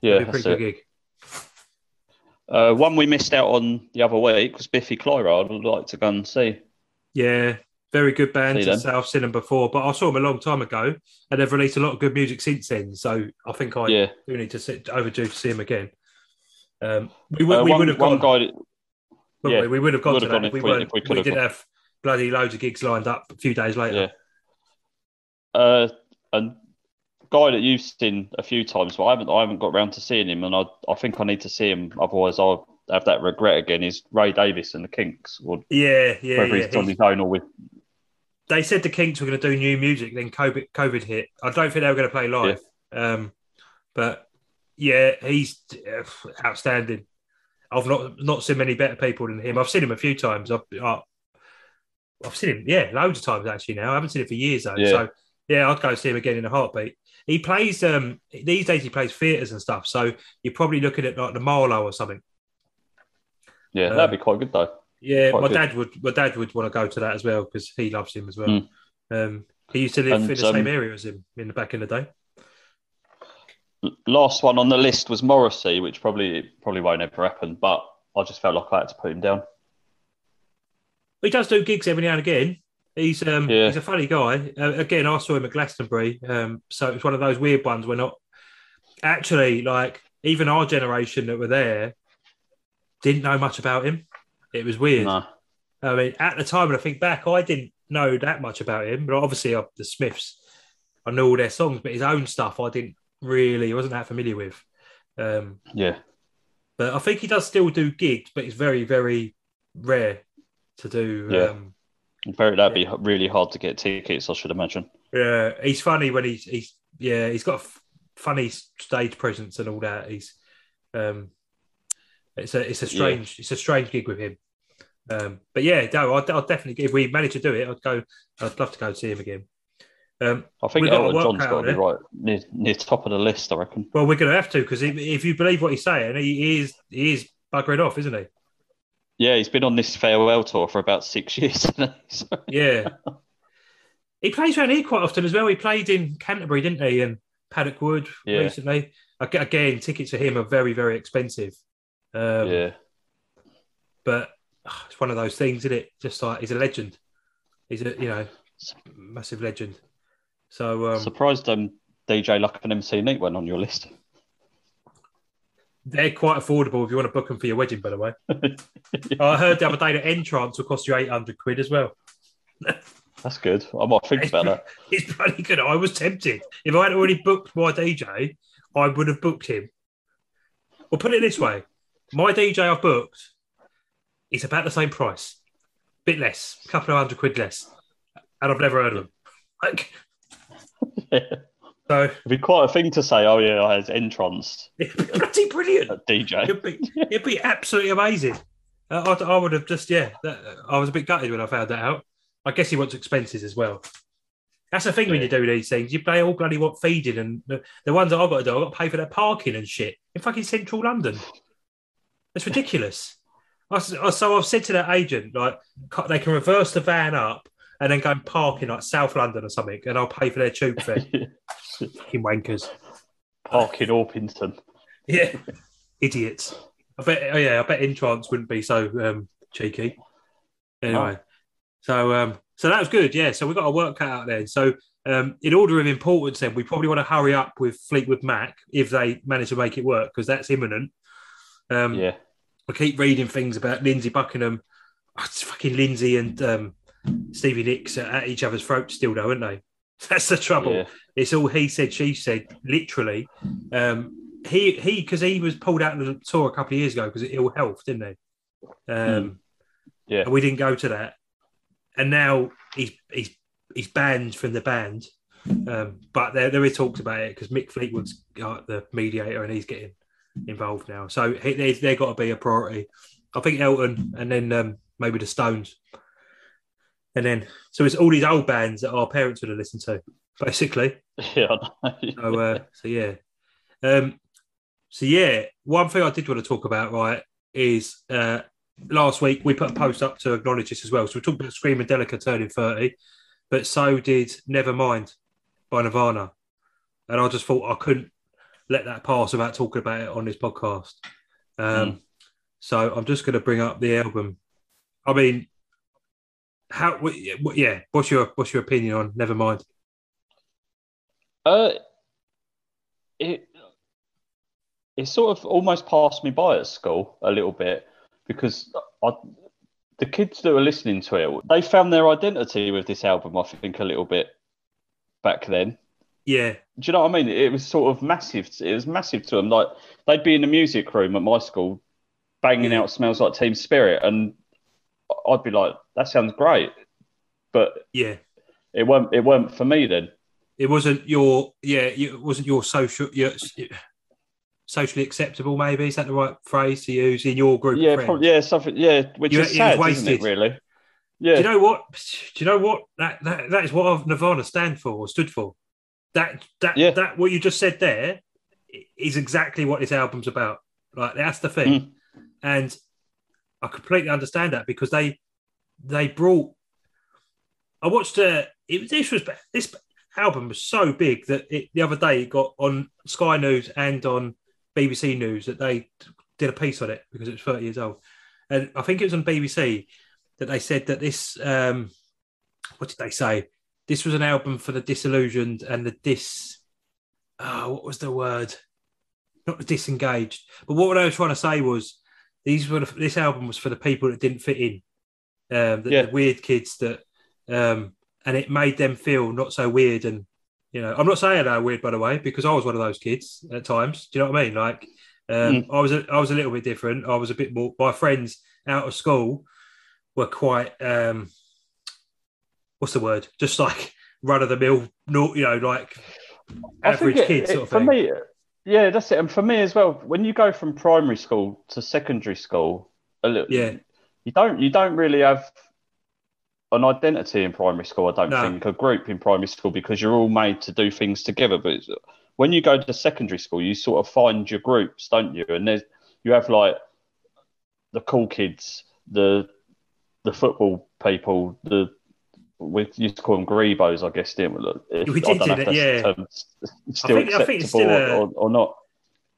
Yeah, pretty good gig. Uh, one we missed out on the other week was Biffy Clyro. I'd like to go and see. Yeah, very good band. So I've seen them before, but I saw them a long time ago, and they've released a lot of good music since then. So I think I yeah. do need to sit overdue to see them again. Um, we, would, uh, we one, would have gone. Guy, yeah, we? we? would have gone to that if we, we, if we, we did have bloody loads of gigs lined up a few days later. Yeah. Uh, and guy that you've seen a few times, but I haven't I haven't got around to seeing him, and I I think I need to see him. Otherwise, I'll have that regret again. Is Ray Davies and the Kinks? Or yeah, yeah, whether yeah. he's on his own or with. They said the Kinks were going to do new music, then COVID, COVID hit. I don't think they were going to play live, yeah. um, but yeah, he's uh, outstanding. I've not not seen many better people than him. I've seen him a few times. I've I, I've seen him, yeah, loads of times actually. Now I haven't seen him for years though. Yeah. So yeah, I'd go see him again in a heartbeat. He plays um these days. He plays theatres and stuff. So you're probably looking at like the Marlowe or something. Yeah, um, that'd be quite good though. Yeah, quite my good. dad would. My dad would want to go to that as well because he loves him as well. Mm. Um, he used to live and, in the um, same area as him in the back in the day. Last one on the list was Morrissey, which probably probably won't ever happen, but I just felt like I had to put him down. He does do gigs every now and again. He's um yeah. he's a funny guy. Uh, again, I saw him at Glastonbury, um, so it's one of those weird ones. We're not actually like even our generation that were there didn't know much about him. It was weird. No. I mean, at the time, when I think back, I didn't know that much about him. But obviously, uh, the Smiths, I know all their songs, but his own stuff, I didn't really, wasn't that familiar with. Um, yeah. But I think he does still do gigs, but it's very, very rare to do. Yeah. Um, very, that'd yeah. be really hard to get tickets, I should imagine. Yeah, he's funny when he's he's yeah he's got a f- funny stage presence and all that. He's um, it's a it's a strange yeah. it's a strange gig with him. Um, but yeah, no, I'd, I'd, definitely if we manage to do it, I'd go. I'd love to go see him again. Um, I think Elton John's got to be right near, near top of the list. I reckon. Well, we're going to have to because if, if, you believe what he's saying, he is he is buggering off, isn't he? Yeah, he's been on this farewell tour for about six years. so. Yeah, he plays around here quite often as well. He played in Canterbury, didn't he? And Paddock Wood yeah. recently. Again, tickets for him are very very expensive. Um, yeah. But oh, it's one of those things, isn't it? Just like he's a legend. He's a you know massive legend. So um, surprised um, DJ Luck and MC Neat went on your list. They're quite affordable if you want to book them for your wedding, by the way. I heard the other day that entrance will cost you 800 quid as well. That's good. I might think about that. It's pretty good. I was tempted. If I had already booked my DJ, I would have booked him. Well, put it this way: my DJ I've booked is about the same price, bit less, a couple of hundred quid less, and I've never heard of him. Like, yeah. So it'd be quite a thing to say. Oh yeah, I had Entrance. It'd be bloody brilliant. DJ. It'd be, it'd be absolutely amazing. Uh, I, I, would have just yeah. That, I was a bit gutted when I found that out. I guess he wants expenses as well. That's the thing yeah. when you do these things. You pay all bloody what feeding and the, the ones that I've got to do, I've got to pay for their parking and shit in fucking central London. It's ridiculous. so I've said to that agent, like, they can reverse the van up and then go and park in like South London or something, and I'll pay for their tube fare. Fucking wankers. Park in Orpington. Yeah, idiots. I bet. Oh yeah, I bet Entrance wouldn't be so um, cheeky. Anyway, oh. so um, so that was good. Yeah, so we got our work cut out there. So um, in order of importance, then we probably want to hurry up with Fleetwood Mac if they manage to make it work because that's imminent. Um, yeah, I keep reading things about Lindsey Buckingham. Oh, it's fucking Lindsey and um, Stevie Nicks at each other's throats still, though, aren't they? That's the trouble. Yeah. It's all he said, she said, literally. Um, he he because he was pulled out of the tour a couple of years ago because of ill health, didn't he? Um, mm. Yeah, we didn't go to that, and now he's he's he's banned from the band. Um, but there there is talks about it because Mick Fleetwood's got the mediator and he's getting involved now. So they they've got to be a priority. I think Elton and then um, maybe the Stones and then, so it's all these old bands that our parents would have listened to, basically. Yeah. so, uh, so yeah. Um, so yeah, one thing I did want to talk about, right, is uh, last week we put a post up to acknowledge this as well. So we talked about Screamadelica turning 30, but so did Nevermind by Nirvana. And I just thought I couldn't let that pass without talking about it on this podcast. Um, mm. So I'm just going to bring up the album. I mean, how? Yeah, what's your what's your opinion on Nevermind? Uh, it it sort of almost passed me by at school a little bit because I, the kids that were listening to it, they found their identity with this album. I think a little bit back then. Yeah. Do you know what I mean? It was sort of massive. It was massive to them. Like they'd be in the music room at my school, banging yeah. out "Smells Like Teen Spirit," and I'd be like, that sounds great, but yeah, it weren't. It weren't for me then. It wasn't your yeah. It wasn't your social. Your, socially acceptable, maybe is that the right phrase to use in your group? Yeah, probably, yeah, something. Yeah, which you, is sad, isn't it? Really. Yeah. Do you know what? Do you know what that that, that is what Nirvana stand for or stood for? That that yeah. that what you just said there is exactly what this album's about. Like that's the thing, mm. and I completely understand that because they they brought. I watched uh, it. This was this album was so big that it, the other day it got on Sky News and on BBC News that they did a piece on it because it was 30 years old, and I think it was on BBC that they said that this. Um, what did they say? This was an album for the disillusioned and the dis. Oh, what was the word? Not the disengaged, but what I was trying to say was these were the, this album was for the people that didn't fit in, um, the, yeah. the weird kids that, um, and it made them feel not so weird. And you know, I'm not saying they're weird by the way, because I was one of those kids at times. Do you know what I mean? Like, um, mm. I was a, I was a little bit different. I was a bit more. My friends out of school were quite um, what's the word? Just like run of the mill, you know, like average it, kids. Sort of for thing. me, yeah, that's it. And for me as well, when you go from primary school to secondary school, a little, yeah, you don't you don't really have an identity in primary school. I don't no. think a group in primary school because you're all made to do things together. But when you go to secondary school, you sort of find your groups, don't you? And there's you have like the cool kids, the the football people, the we used to call them grebos, I guess, didn't we? we did, did it, yeah. Still I think, acceptable I think it's still a, or, or, not.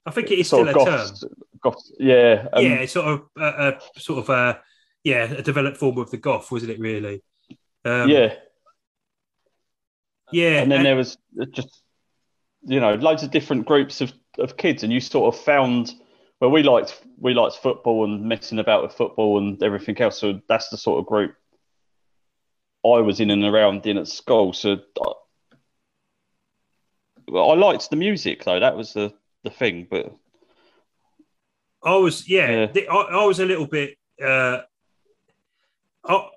I think it is still a goth, term. Goth, yeah, um, yeah, it's sort of a, sort of a yeah a developed form of the goth, wasn't it? Really? Um, yeah, yeah. And then and, there was just you know loads of different groups of, of kids, and you sort of found well, we liked we liked football and messing about with football and everything else. So that's the sort of group I was in and around in at school. So I, I liked the music though. That was the the thing, but I was yeah, yeah. I, I, was a little bit. Uh, oh,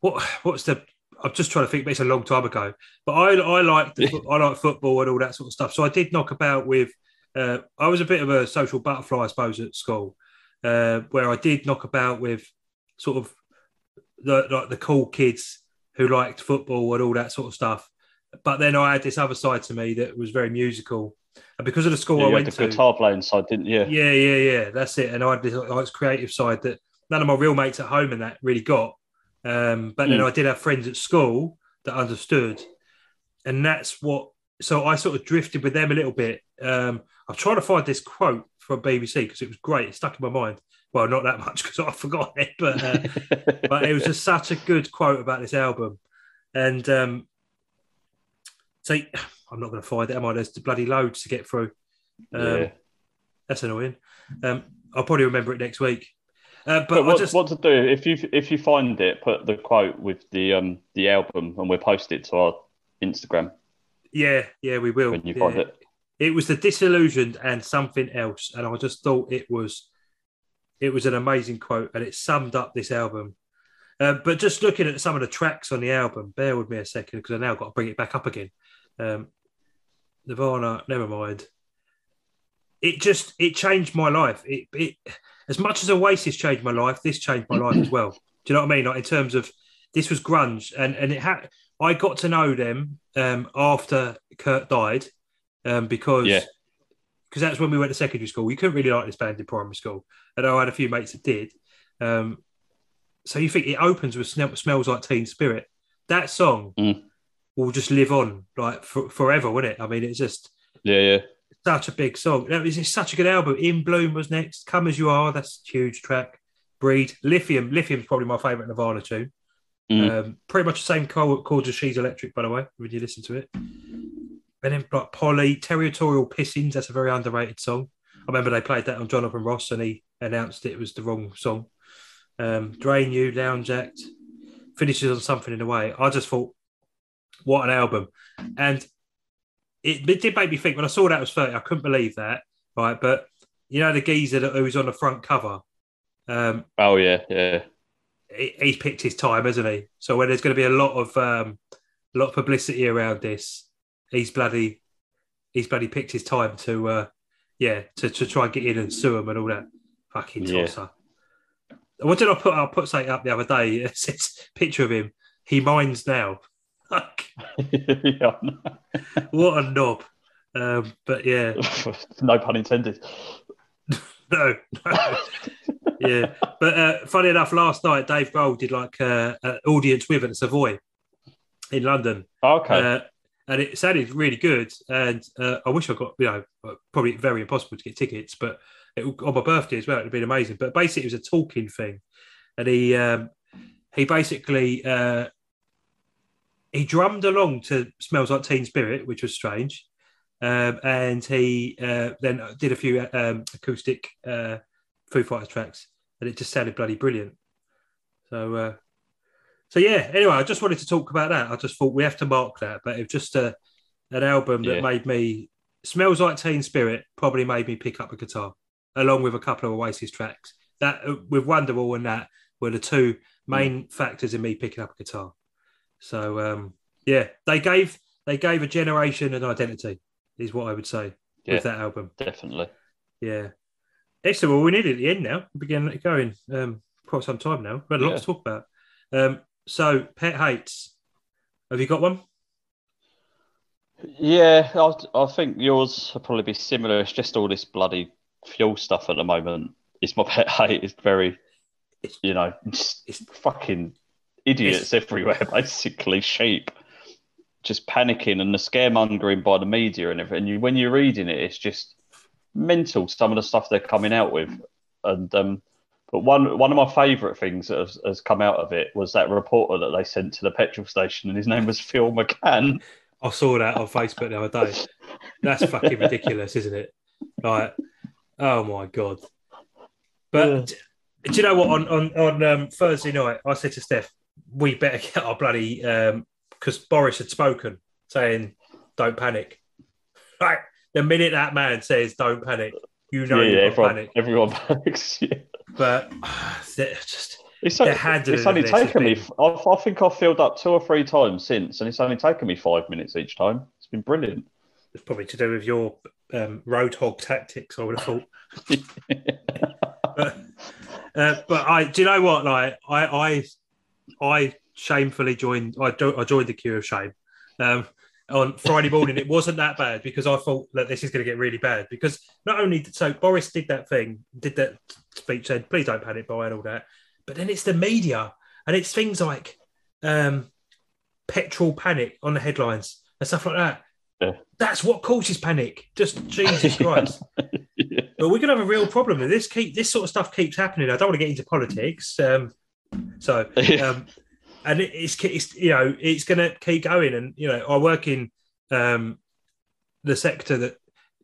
what what's the? I'm just trying to think. But it's a long time ago. But I I like I like football and all that sort of stuff. So I did knock about with. Uh, I was a bit of a social butterfly, I suppose, at school, uh, where I did knock about with sort of the like the cool kids who liked football and all that sort of stuff. But then I had this other side to me that was very musical, and because of the school yeah, I went to the to, guitar playing side, didn't you? Yeah, yeah, yeah. That's it. And I had this, like, creative side that none of my real mates at home and that really got. Um, but mm. then I did have friends at school that understood, and that's what. So I sort of drifted with them a little bit. Um, I'm trying to find this quote from BBC because it was great. It stuck in my mind. Well, not that much because I forgot it, but uh, but it was just such a good quote about this album. And um, so I'm not going to find it, am I? There's bloody loads to get through. Um, yeah. That's annoying. Um, I'll probably remember it next week. Uh, but, but what, just... what, to do if you if you find it, put the quote with the um the album, and we'll post it to our Instagram. Yeah, yeah, we will. When you yeah. find it, it was the disillusioned and something else, and I just thought it was it was an amazing quote, and it summed up this album. Uh, but just looking at some of the tracks on the album, bear with me a second because I now got to bring it back up again. Um, Nirvana, Nevermind. It just it changed my life. It, it as much as Oasis changed my life, this changed my life as well. Do you know what I mean? Like in terms of this was grunge, and and it had. I got to know them um, after Kurt died um, because yeah. Because that's when we went to secondary school. You couldn't really like this band in primary school, and I had a few mates that did. Um, so you think it opens with "Smells Like Teen Spirit"? That song mm. will just live on like for, forever, won't it? I mean, it's just yeah, yeah, such a big song. That was such a good album. In Bloom was next. Come as You Are, that's a huge track. Breed, Lithium. Lithium's probably my favourite Nirvana tune. Mm. Um, pretty much the same chords as She's Electric, by the way, when you listen to it. And then like Polly, Territorial Pissings, that's a very underrated song. I remember they played that on Jonathan Ross and he announced it was the wrong song. Um, Drain You, Lounge Act, finishes on something in a way. I just thought, what an album. And it, it, did make me think when I saw that was 30, I couldn't believe that. Right. But you know, the geezer that, was on the front cover. Um, oh, yeah. Yeah. He, he's picked his time, hasn't he? So when there's going to be a lot of um, a lot of publicity around this, he's bloody he's bloody picked his time to uh, yeah to, to try and get in and sue him and all that fucking tosser. Yeah. What did I put? I put something up the other day. It's a picture of him. He minds now. yeah. what a knob. Um, but yeah, no pun intended. no, no. yeah, but uh, funny enough, last night Dave Grohl did like uh, an audience with at Savoy in London. Okay. Uh, and it sounded really good. And uh, I wish I got, you know, probably very impossible to get tickets, but it, on my birthday as well, it'd been amazing. But basically, it was a talking thing, and he um, he basically uh, he drummed along to "Smells Like Teen Spirit," which was strange, um, and he uh, then did a few um, acoustic uh, Foo Fighters tracks, and it just sounded bloody brilliant. So uh, so yeah. Anyway, I just wanted to talk about that. I just thought we have to mark that, but it's just a, uh, an album that yeah. made me smells like Teen Spirit. Probably made me pick up a guitar, along with a couple of Oasis tracks. That uh, with Wonderwall and that were the two main mm. factors in me picking up a guitar. So um, yeah, they gave they gave a generation an identity, is what I would say yeah, with that album. Definitely. Yeah. Excellent. Well, we need it at the end now. We're getting it going um, quite some time now. We've had a lot yeah. to talk about. Um, so, pet hates. Have you got one? Yeah, I, I think yours will probably be similar. It's just all this bloody fuel stuff at the moment. It's my pet hate. It's very, you know, it's, it's fucking idiots it's, everywhere, basically, sheep. Just panicking and the scaremongering by the media and everything. And you, when you're reading it, it's just mental, some of the stuff they're coming out with. And um, but one one of my favourite things that has, has, come out of it was that reporter that they sent to the petrol station, and his name was Phil McCann. I saw that on Facebook the other day. That's fucking ridiculous, isn't it? Like, oh my god! But yeah. do you know what? On on on um, Thursday night, I said to Steph, "We better get our bloody," because um, Boris had spoken, saying, "Don't panic." Right. the minute that man says "Don't panic," you know yeah, yeah everyone, panic. Everyone panics. Yeah. But uh, just it's, so, it's only taken me. I, I think I've filled up two or three times since, and it's only taken me five minutes each time. It's been brilliant. It's probably to do with your um, roadhog tactics. I would have thought. but, uh, but I, do you know what? Like I, I, I shamefully joined. I, do, I joined the queue of shame. Um, on Friday morning, it wasn't that bad because I thought that this is going to get really bad. Because not only so Boris did that thing, did that speech, said please don't panic buy and all that, but then it's the media and it's things like um, petrol panic on the headlines and stuff like that. Yeah. That's what causes panic. Just Jesus Christ. yeah. But we're gonna have a real problem. This keep this sort of stuff keeps happening. I don't want to get into politics. Um, so um, and it's, it's you know it's going to keep going. And you know I work in um, the sector that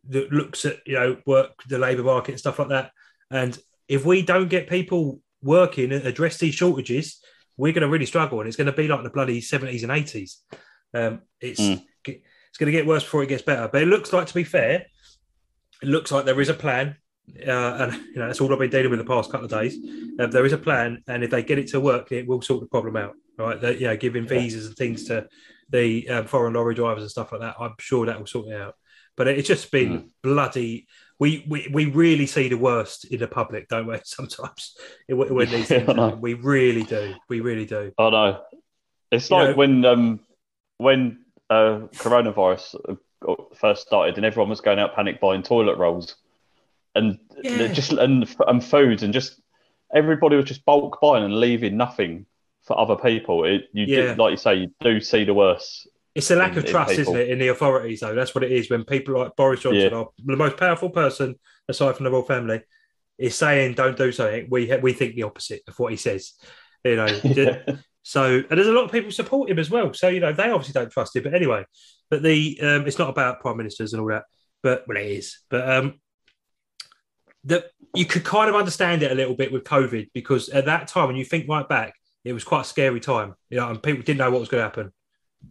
that looks at you know work the labour market and stuff like that. And if we don't get people working and address these shortages, we're going to really struggle, and it's going to be like the bloody seventies and eighties. Um, it's mm. it's going to get worse before it gets better. But it looks like, to be fair, it looks like there is a plan uh, and you know that's all I've been dealing with the past couple of days. Uh, there is a plan, and if they get it to work, it will sort the problem out. Right? That you know, giving visas and things to the um, foreign lorry drivers and stuff like that. I'm sure that will sort it out. But it's just been mm. bloody. We, we we really see the worst in the public, don't we? Sometimes when these things we really do. We really do. I know. It's you like know, when um when uh, coronavirus uh, first started and everyone was going out panic buying toilet rolls and yeah. just and and food and just everybody was just bulk buying and leaving nothing for other people. It, you yeah. do, like you say, you do see the worst. It's a lack in, of trust, isn't it, in the authorities? Though that's what it is. When people like Boris Johnson yeah. are the most powerful person aside from the royal family, is saying don't do something. We we think the opposite of what he says. You know. yeah. So and there's a lot of people support him as well. So you know they obviously don't trust him. But anyway, but the um, it's not about prime ministers and all that. But well, it is. But um, that you could kind of understand it a little bit with COVID because at that time, when you think right back, it was quite a scary time, you know, and people didn't know what was going to happen.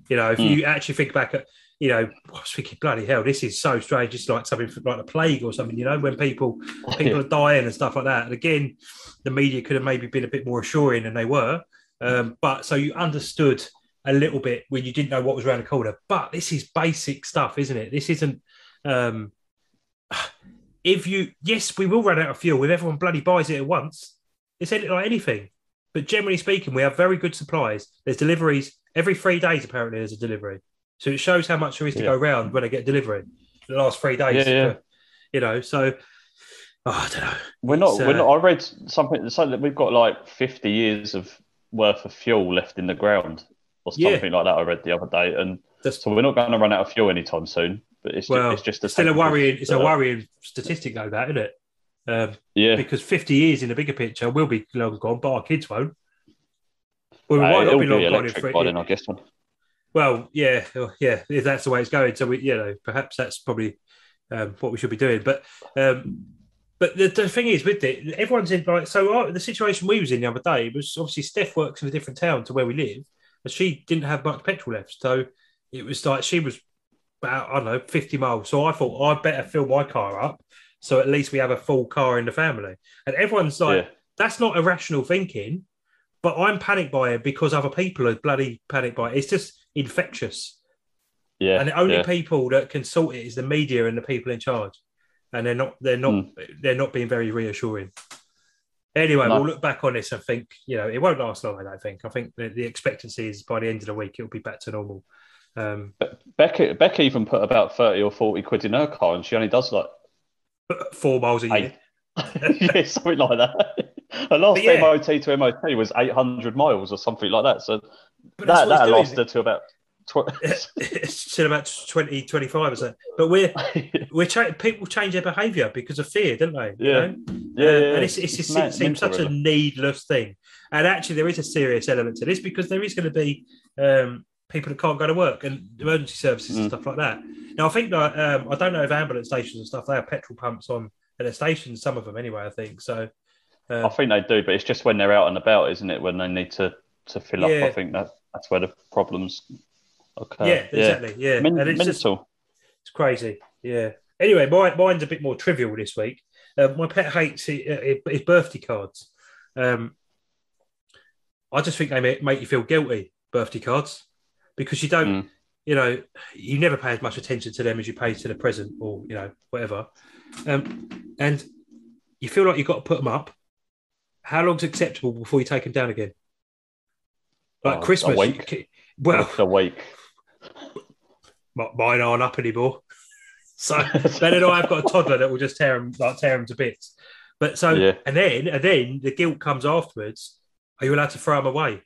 You know, if mm. you actually think back at, you know, I was thinking, bloody hell, this is so strange. It's like something like a plague or something, you know, when people people are dying and stuff like that. And again, the media could have maybe been a bit more assuring than they were. Um, but so you understood a little bit when you didn't know what was around the corner. But this is basic stuff, isn't it? This isn't um, if you yes, we will run out of fuel if everyone bloody buys it at once. It's like anything. But generally speaking, we have very good supplies. There's deliveries every three days. Apparently, there's a delivery, so it shows how much there is to yeah. go around when I get delivery. The last three days, yeah, yeah. For, you know. So oh, I don't know. We're not. Uh, we're not. I read something so that we've got like 50 years of worth of fuel left in the ground, or something like that. I read the other day, and so we're not going to run out of fuel anytime soon. But it's well, just, it's just still a worrying. It's a worrying statistic though, that isn't it? Um, yeah. Because 50 years in the bigger picture will be long gone, but our kids won't. Well, we uh, might not be long be gone in three. I guess one. Well, yeah, yeah. If that's the way it's going, so we, you know, perhaps that's probably um, what we should be doing. But, um, but the, the thing is with it, everyone's in like so. Our, the situation we was in the other day was obviously Steph works in a different town to where we live, and she didn't have much petrol left, so it was like she was about, I don't know, 50 miles. So I thought I'd better fill my car up. So at least we have a full car in the family. And everyone's like, yeah. that's not irrational thinking, but I'm panicked by it because other people are bloody panicked by it. It's just infectious. Yeah. And the only yeah. people that can sort it is the media and the people in charge. And they're not they're not mm. they're not being very reassuring. Anyway, no. we'll look back on this and think, you know, it won't last long, I don't think. I think the, the expectancy is by the end of the week it'll be back to normal. Um, Becky, Becky even put about 30 or 40 quid in her car and she only does like four miles a year. yeah, something like that. Her last yeah. MOT to MOT was 800 miles or something like that. So that, that lasted to about it's still about 20, 25 or so. But we're we're cha- people change their behaviour because of fear, don't they? Yeah, you know? yeah, uh, And it's, it's, it's, it seems such a needless thing. And actually, there is a serious element to this because there is going to be um, people that can't go to work and emergency services mm. and stuff like that. Now, I think that um, I don't know if ambulance stations and stuff they have petrol pumps on at the stations. Some of them, anyway. I think so. Uh, I think they do, but it's just when they're out and about, isn't it? When they need to to fill yeah. up. I think that that's where the problems occur. Yeah, exactly. Yeah, Men- and it's mental. Just, it's crazy. Yeah. anyway, my, mine's a bit more trivial this week. Uh, my pet hates his, his birthday cards. Um, I just think they make, make you feel guilty, birthday cards, because you don't, mm. you know, you never pay as much attention to them as you pay to the present or, you know, whatever. Um, and you feel like you've got to put them up. How long's acceptable before you take them down again? Like oh, Christmas. A week. well, a week. Mine aren't up anymore. So then I've got a toddler that will just tear them, like tear them to bits. But so, yeah. and then, and then the guilt comes afterwards. Are you allowed to throw them away?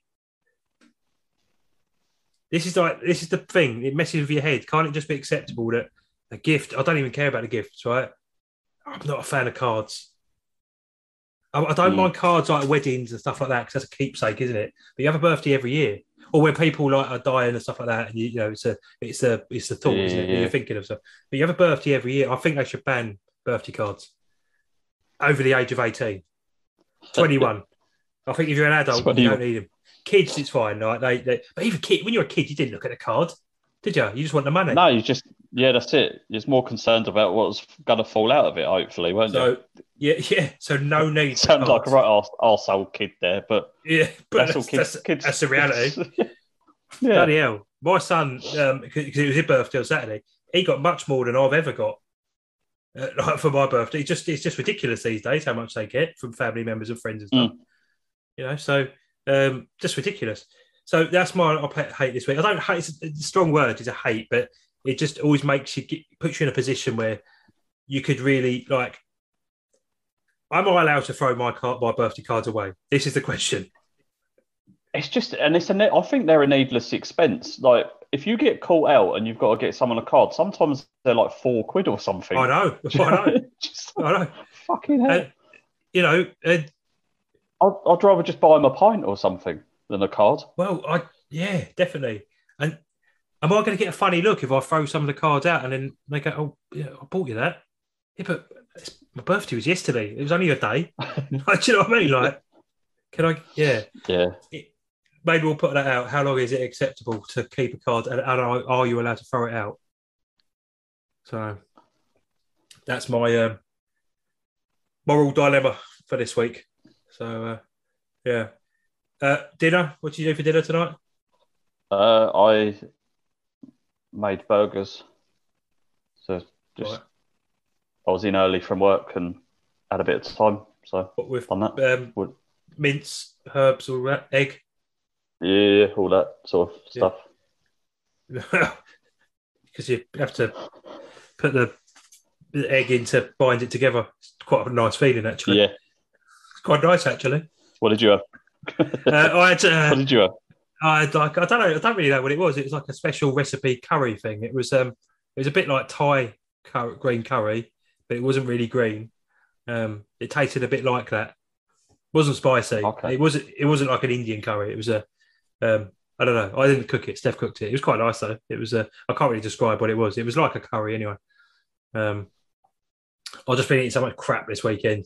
This is like this is the thing. It messes with your head. Can't it just be acceptable that a gift? I don't even care about the gifts, right? I'm not a fan of cards. I, I don't mm. mind cards like weddings and stuff like that because that's a keepsake, isn't it? But you have a birthday every year, or when people like are dying and stuff like that, and you, you know it's a it's a it's a thought, yeah, isn't it? Yeah. You're thinking of stuff. But you have a birthday every year. I think they should ban birthday cards over the age of 18. 21. I think if you're an adult, you don't need them. Kids, it's fine. Like they, they, but even kid, when you're a kid, you didn't look at the card, did you? You just want the money. No, you just yeah, that's it. You're more concerned about what's going to fall out of it. Hopefully, won't so, you? Yeah, yeah. So no need. Sounds like a right arse, arsehole kid there, but yeah, but that's, that's, kids, that's, kids. that's the reality. yeah. Bloody hell. My son, um, because it was his birthday on Saturday, he got much more than I've ever got uh, like for my birthday. It's just it's just ridiculous these days how much they get from family members and friends and stuff. Mm. You know, so um, just ridiculous. So that's my I hate this week. I don't hate. It's a strong word. It's a hate, but it just always makes you get, puts you in a position where you could really like. Am I allowed to throw my card, my birthday cards away? This is the question. It's just, and it's a. I think they're a needless expense. Like if you get caught out and you've got to get someone a card, sometimes they're like four quid or something. I know. I know. just, I know. Fucking hell. And, you know, I'd, I'd rather just buy him a pint or something than a card. Well, I yeah, definitely. And am I going to get a funny look if I throw some of the cards out and then they go, "Oh, yeah, I bought you that." Yeah, but my birthday was yesterday. It was only a day. Do you know what I mean? Like, can I? Yeah, yeah. It, maybe we'll put that out. How long is it acceptable to keep a card, and, and are, are, you allowed to throw it out? So that's my um, moral dilemma for this week. So uh, yeah, uh, dinner. What did you do for dinner tonight? Uh, I made burgers. So just right. I was in early from work and had a bit of time. So what with on that. Um, mince, herbs, all that, egg. Yeah, all that sort of stuff. because you have to put the, the egg in to bind it together. It's quite a nice feeling, actually. Yeah, it's quite nice, actually. What did you have? uh, I had. Uh, what did you have? I had like I don't know. I don't really know what it was. It was like a special recipe curry thing. It was um, it was a bit like Thai curry, green curry, but it wasn't really green. Um, it tasted a bit like that. It wasn't spicy. Okay. It wasn't. It wasn't like an Indian curry. It was a um, I don't know. I didn't cook it. Steph cooked it. It was quite nice though. It was. a. I can't really describe what it was. It was like a curry anyway. Um, I've just been eating so much crap this weekend.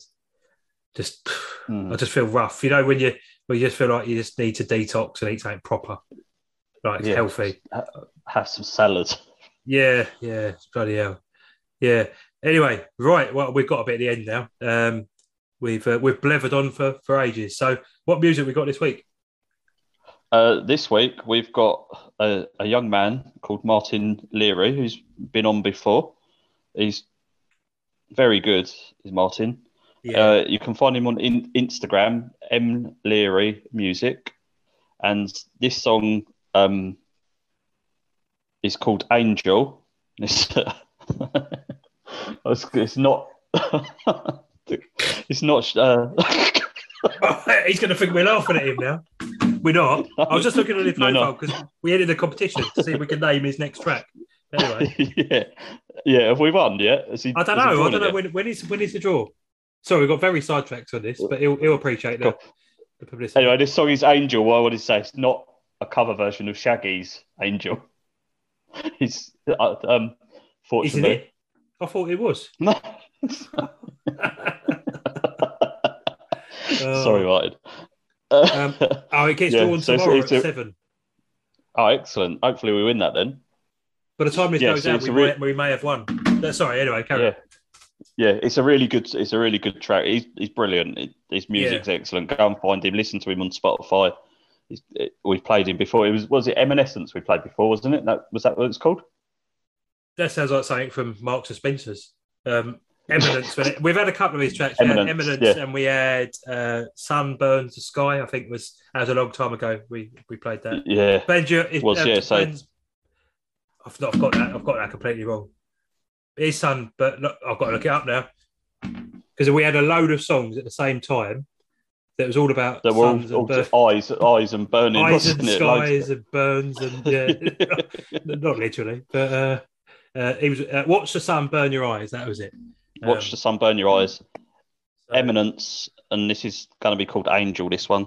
Just, mm. I just feel rough. You know when you when you just feel like you just need to detox and eat something proper, like yeah. healthy. Have some salad. Yeah, yeah, bloody hell. Yeah. Anyway, right. Well, we've got a bit at the end now. Um, we've uh, we've blethered on for for ages. So, what music we got this week? Uh, this week we've got a, a, young man called Martin Leary who's been on before. He's very good, is Martin. Yeah. Uh, you can find him on in, Instagram, M Leary Music, and this song um, is called Angel. It's, it's not. it's not. Uh... He's going to think we're laughing at him now. We're not. I was just looking at his profile because no, no. we entered a competition to see if we could name his next track. Anyway. yeah. Yeah. Have we won yet? He, I don't know. I don't know when, when is when is the draw. Sorry, we got very sidetracked on this, but he'll, he'll appreciate. Cool. The publicity. Anyway, this song is Angel. What would he say? It's not a cover version of Shaggy's Angel. He's uh, um, fortunately. Isn't it? I thought it was. No. Sorry, Martin. Um, oh, it gets yeah, drawn so tomorrow it's, it's, at seven. Oh, excellent! Hopefully, we win that then. By the time this yeah, goes so out, we, re- may, we may have won. Sorry, anyway, carry yeah. on. Yeah, it's a really good. It's a really good track. He's he's brilliant. His music's yeah. excellent. Go and find him. Listen to him on Spotify. It, we've played him before. It was was it Eminescence we played before, wasn't it? That was that what it's called? That sounds like something from Marks and Spencers. Um, Eminence. we've had a couple of these tracks. We Eminence, Eminence yeah. and we had uh, Sun Burns the Sky. I think was that was a long time ago. We we played that. Yeah, Benja. Was uh, yeah. So I've not I've got that. I've got that completely wrong. It is Sun, but look, I've got to look it up now because we had a load of songs at the same time that was all about were all, all eyes, eyes and burning, eyes and skies and burns and yeah, not literally, but uh, uh, he was uh, watch the sun burn your eyes. That was it. Watch um, the sun burn your eyes. So, Eminence, and this is going to be called Angel. This one.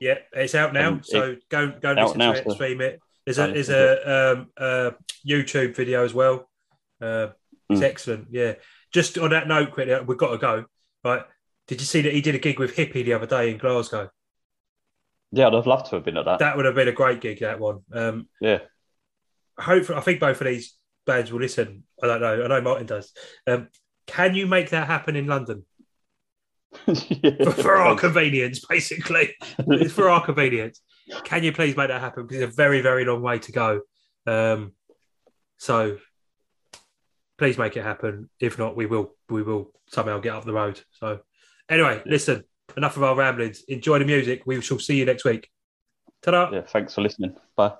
Yeah, it's out now. Um, so it, go go listen now, to it, so stream it. There's a there's a, um, a YouTube video as well. Uh, it's mm. excellent. Yeah. Just on that note, quickly, we've got to go. Right. Did you see that he did a gig with Hippie the other day in Glasgow? Yeah, I'd have loved to have been at that. That would have been a great gig. That one. Um, yeah. Hopefully, I think both of these bands will listen. I don't know. I know Martin does. Um, can you make that happen in London? yeah, for, for our convenience, basically. it's for our convenience. Can you please make that happen? Because it's a very, very long way to go. Um, so please make it happen. If not, we will we will somehow get up the road. So anyway, listen, enough of our ramblings. Enjoy the music. We shall see you next week. Ta-da. Yeah, thanks for listening. Bye.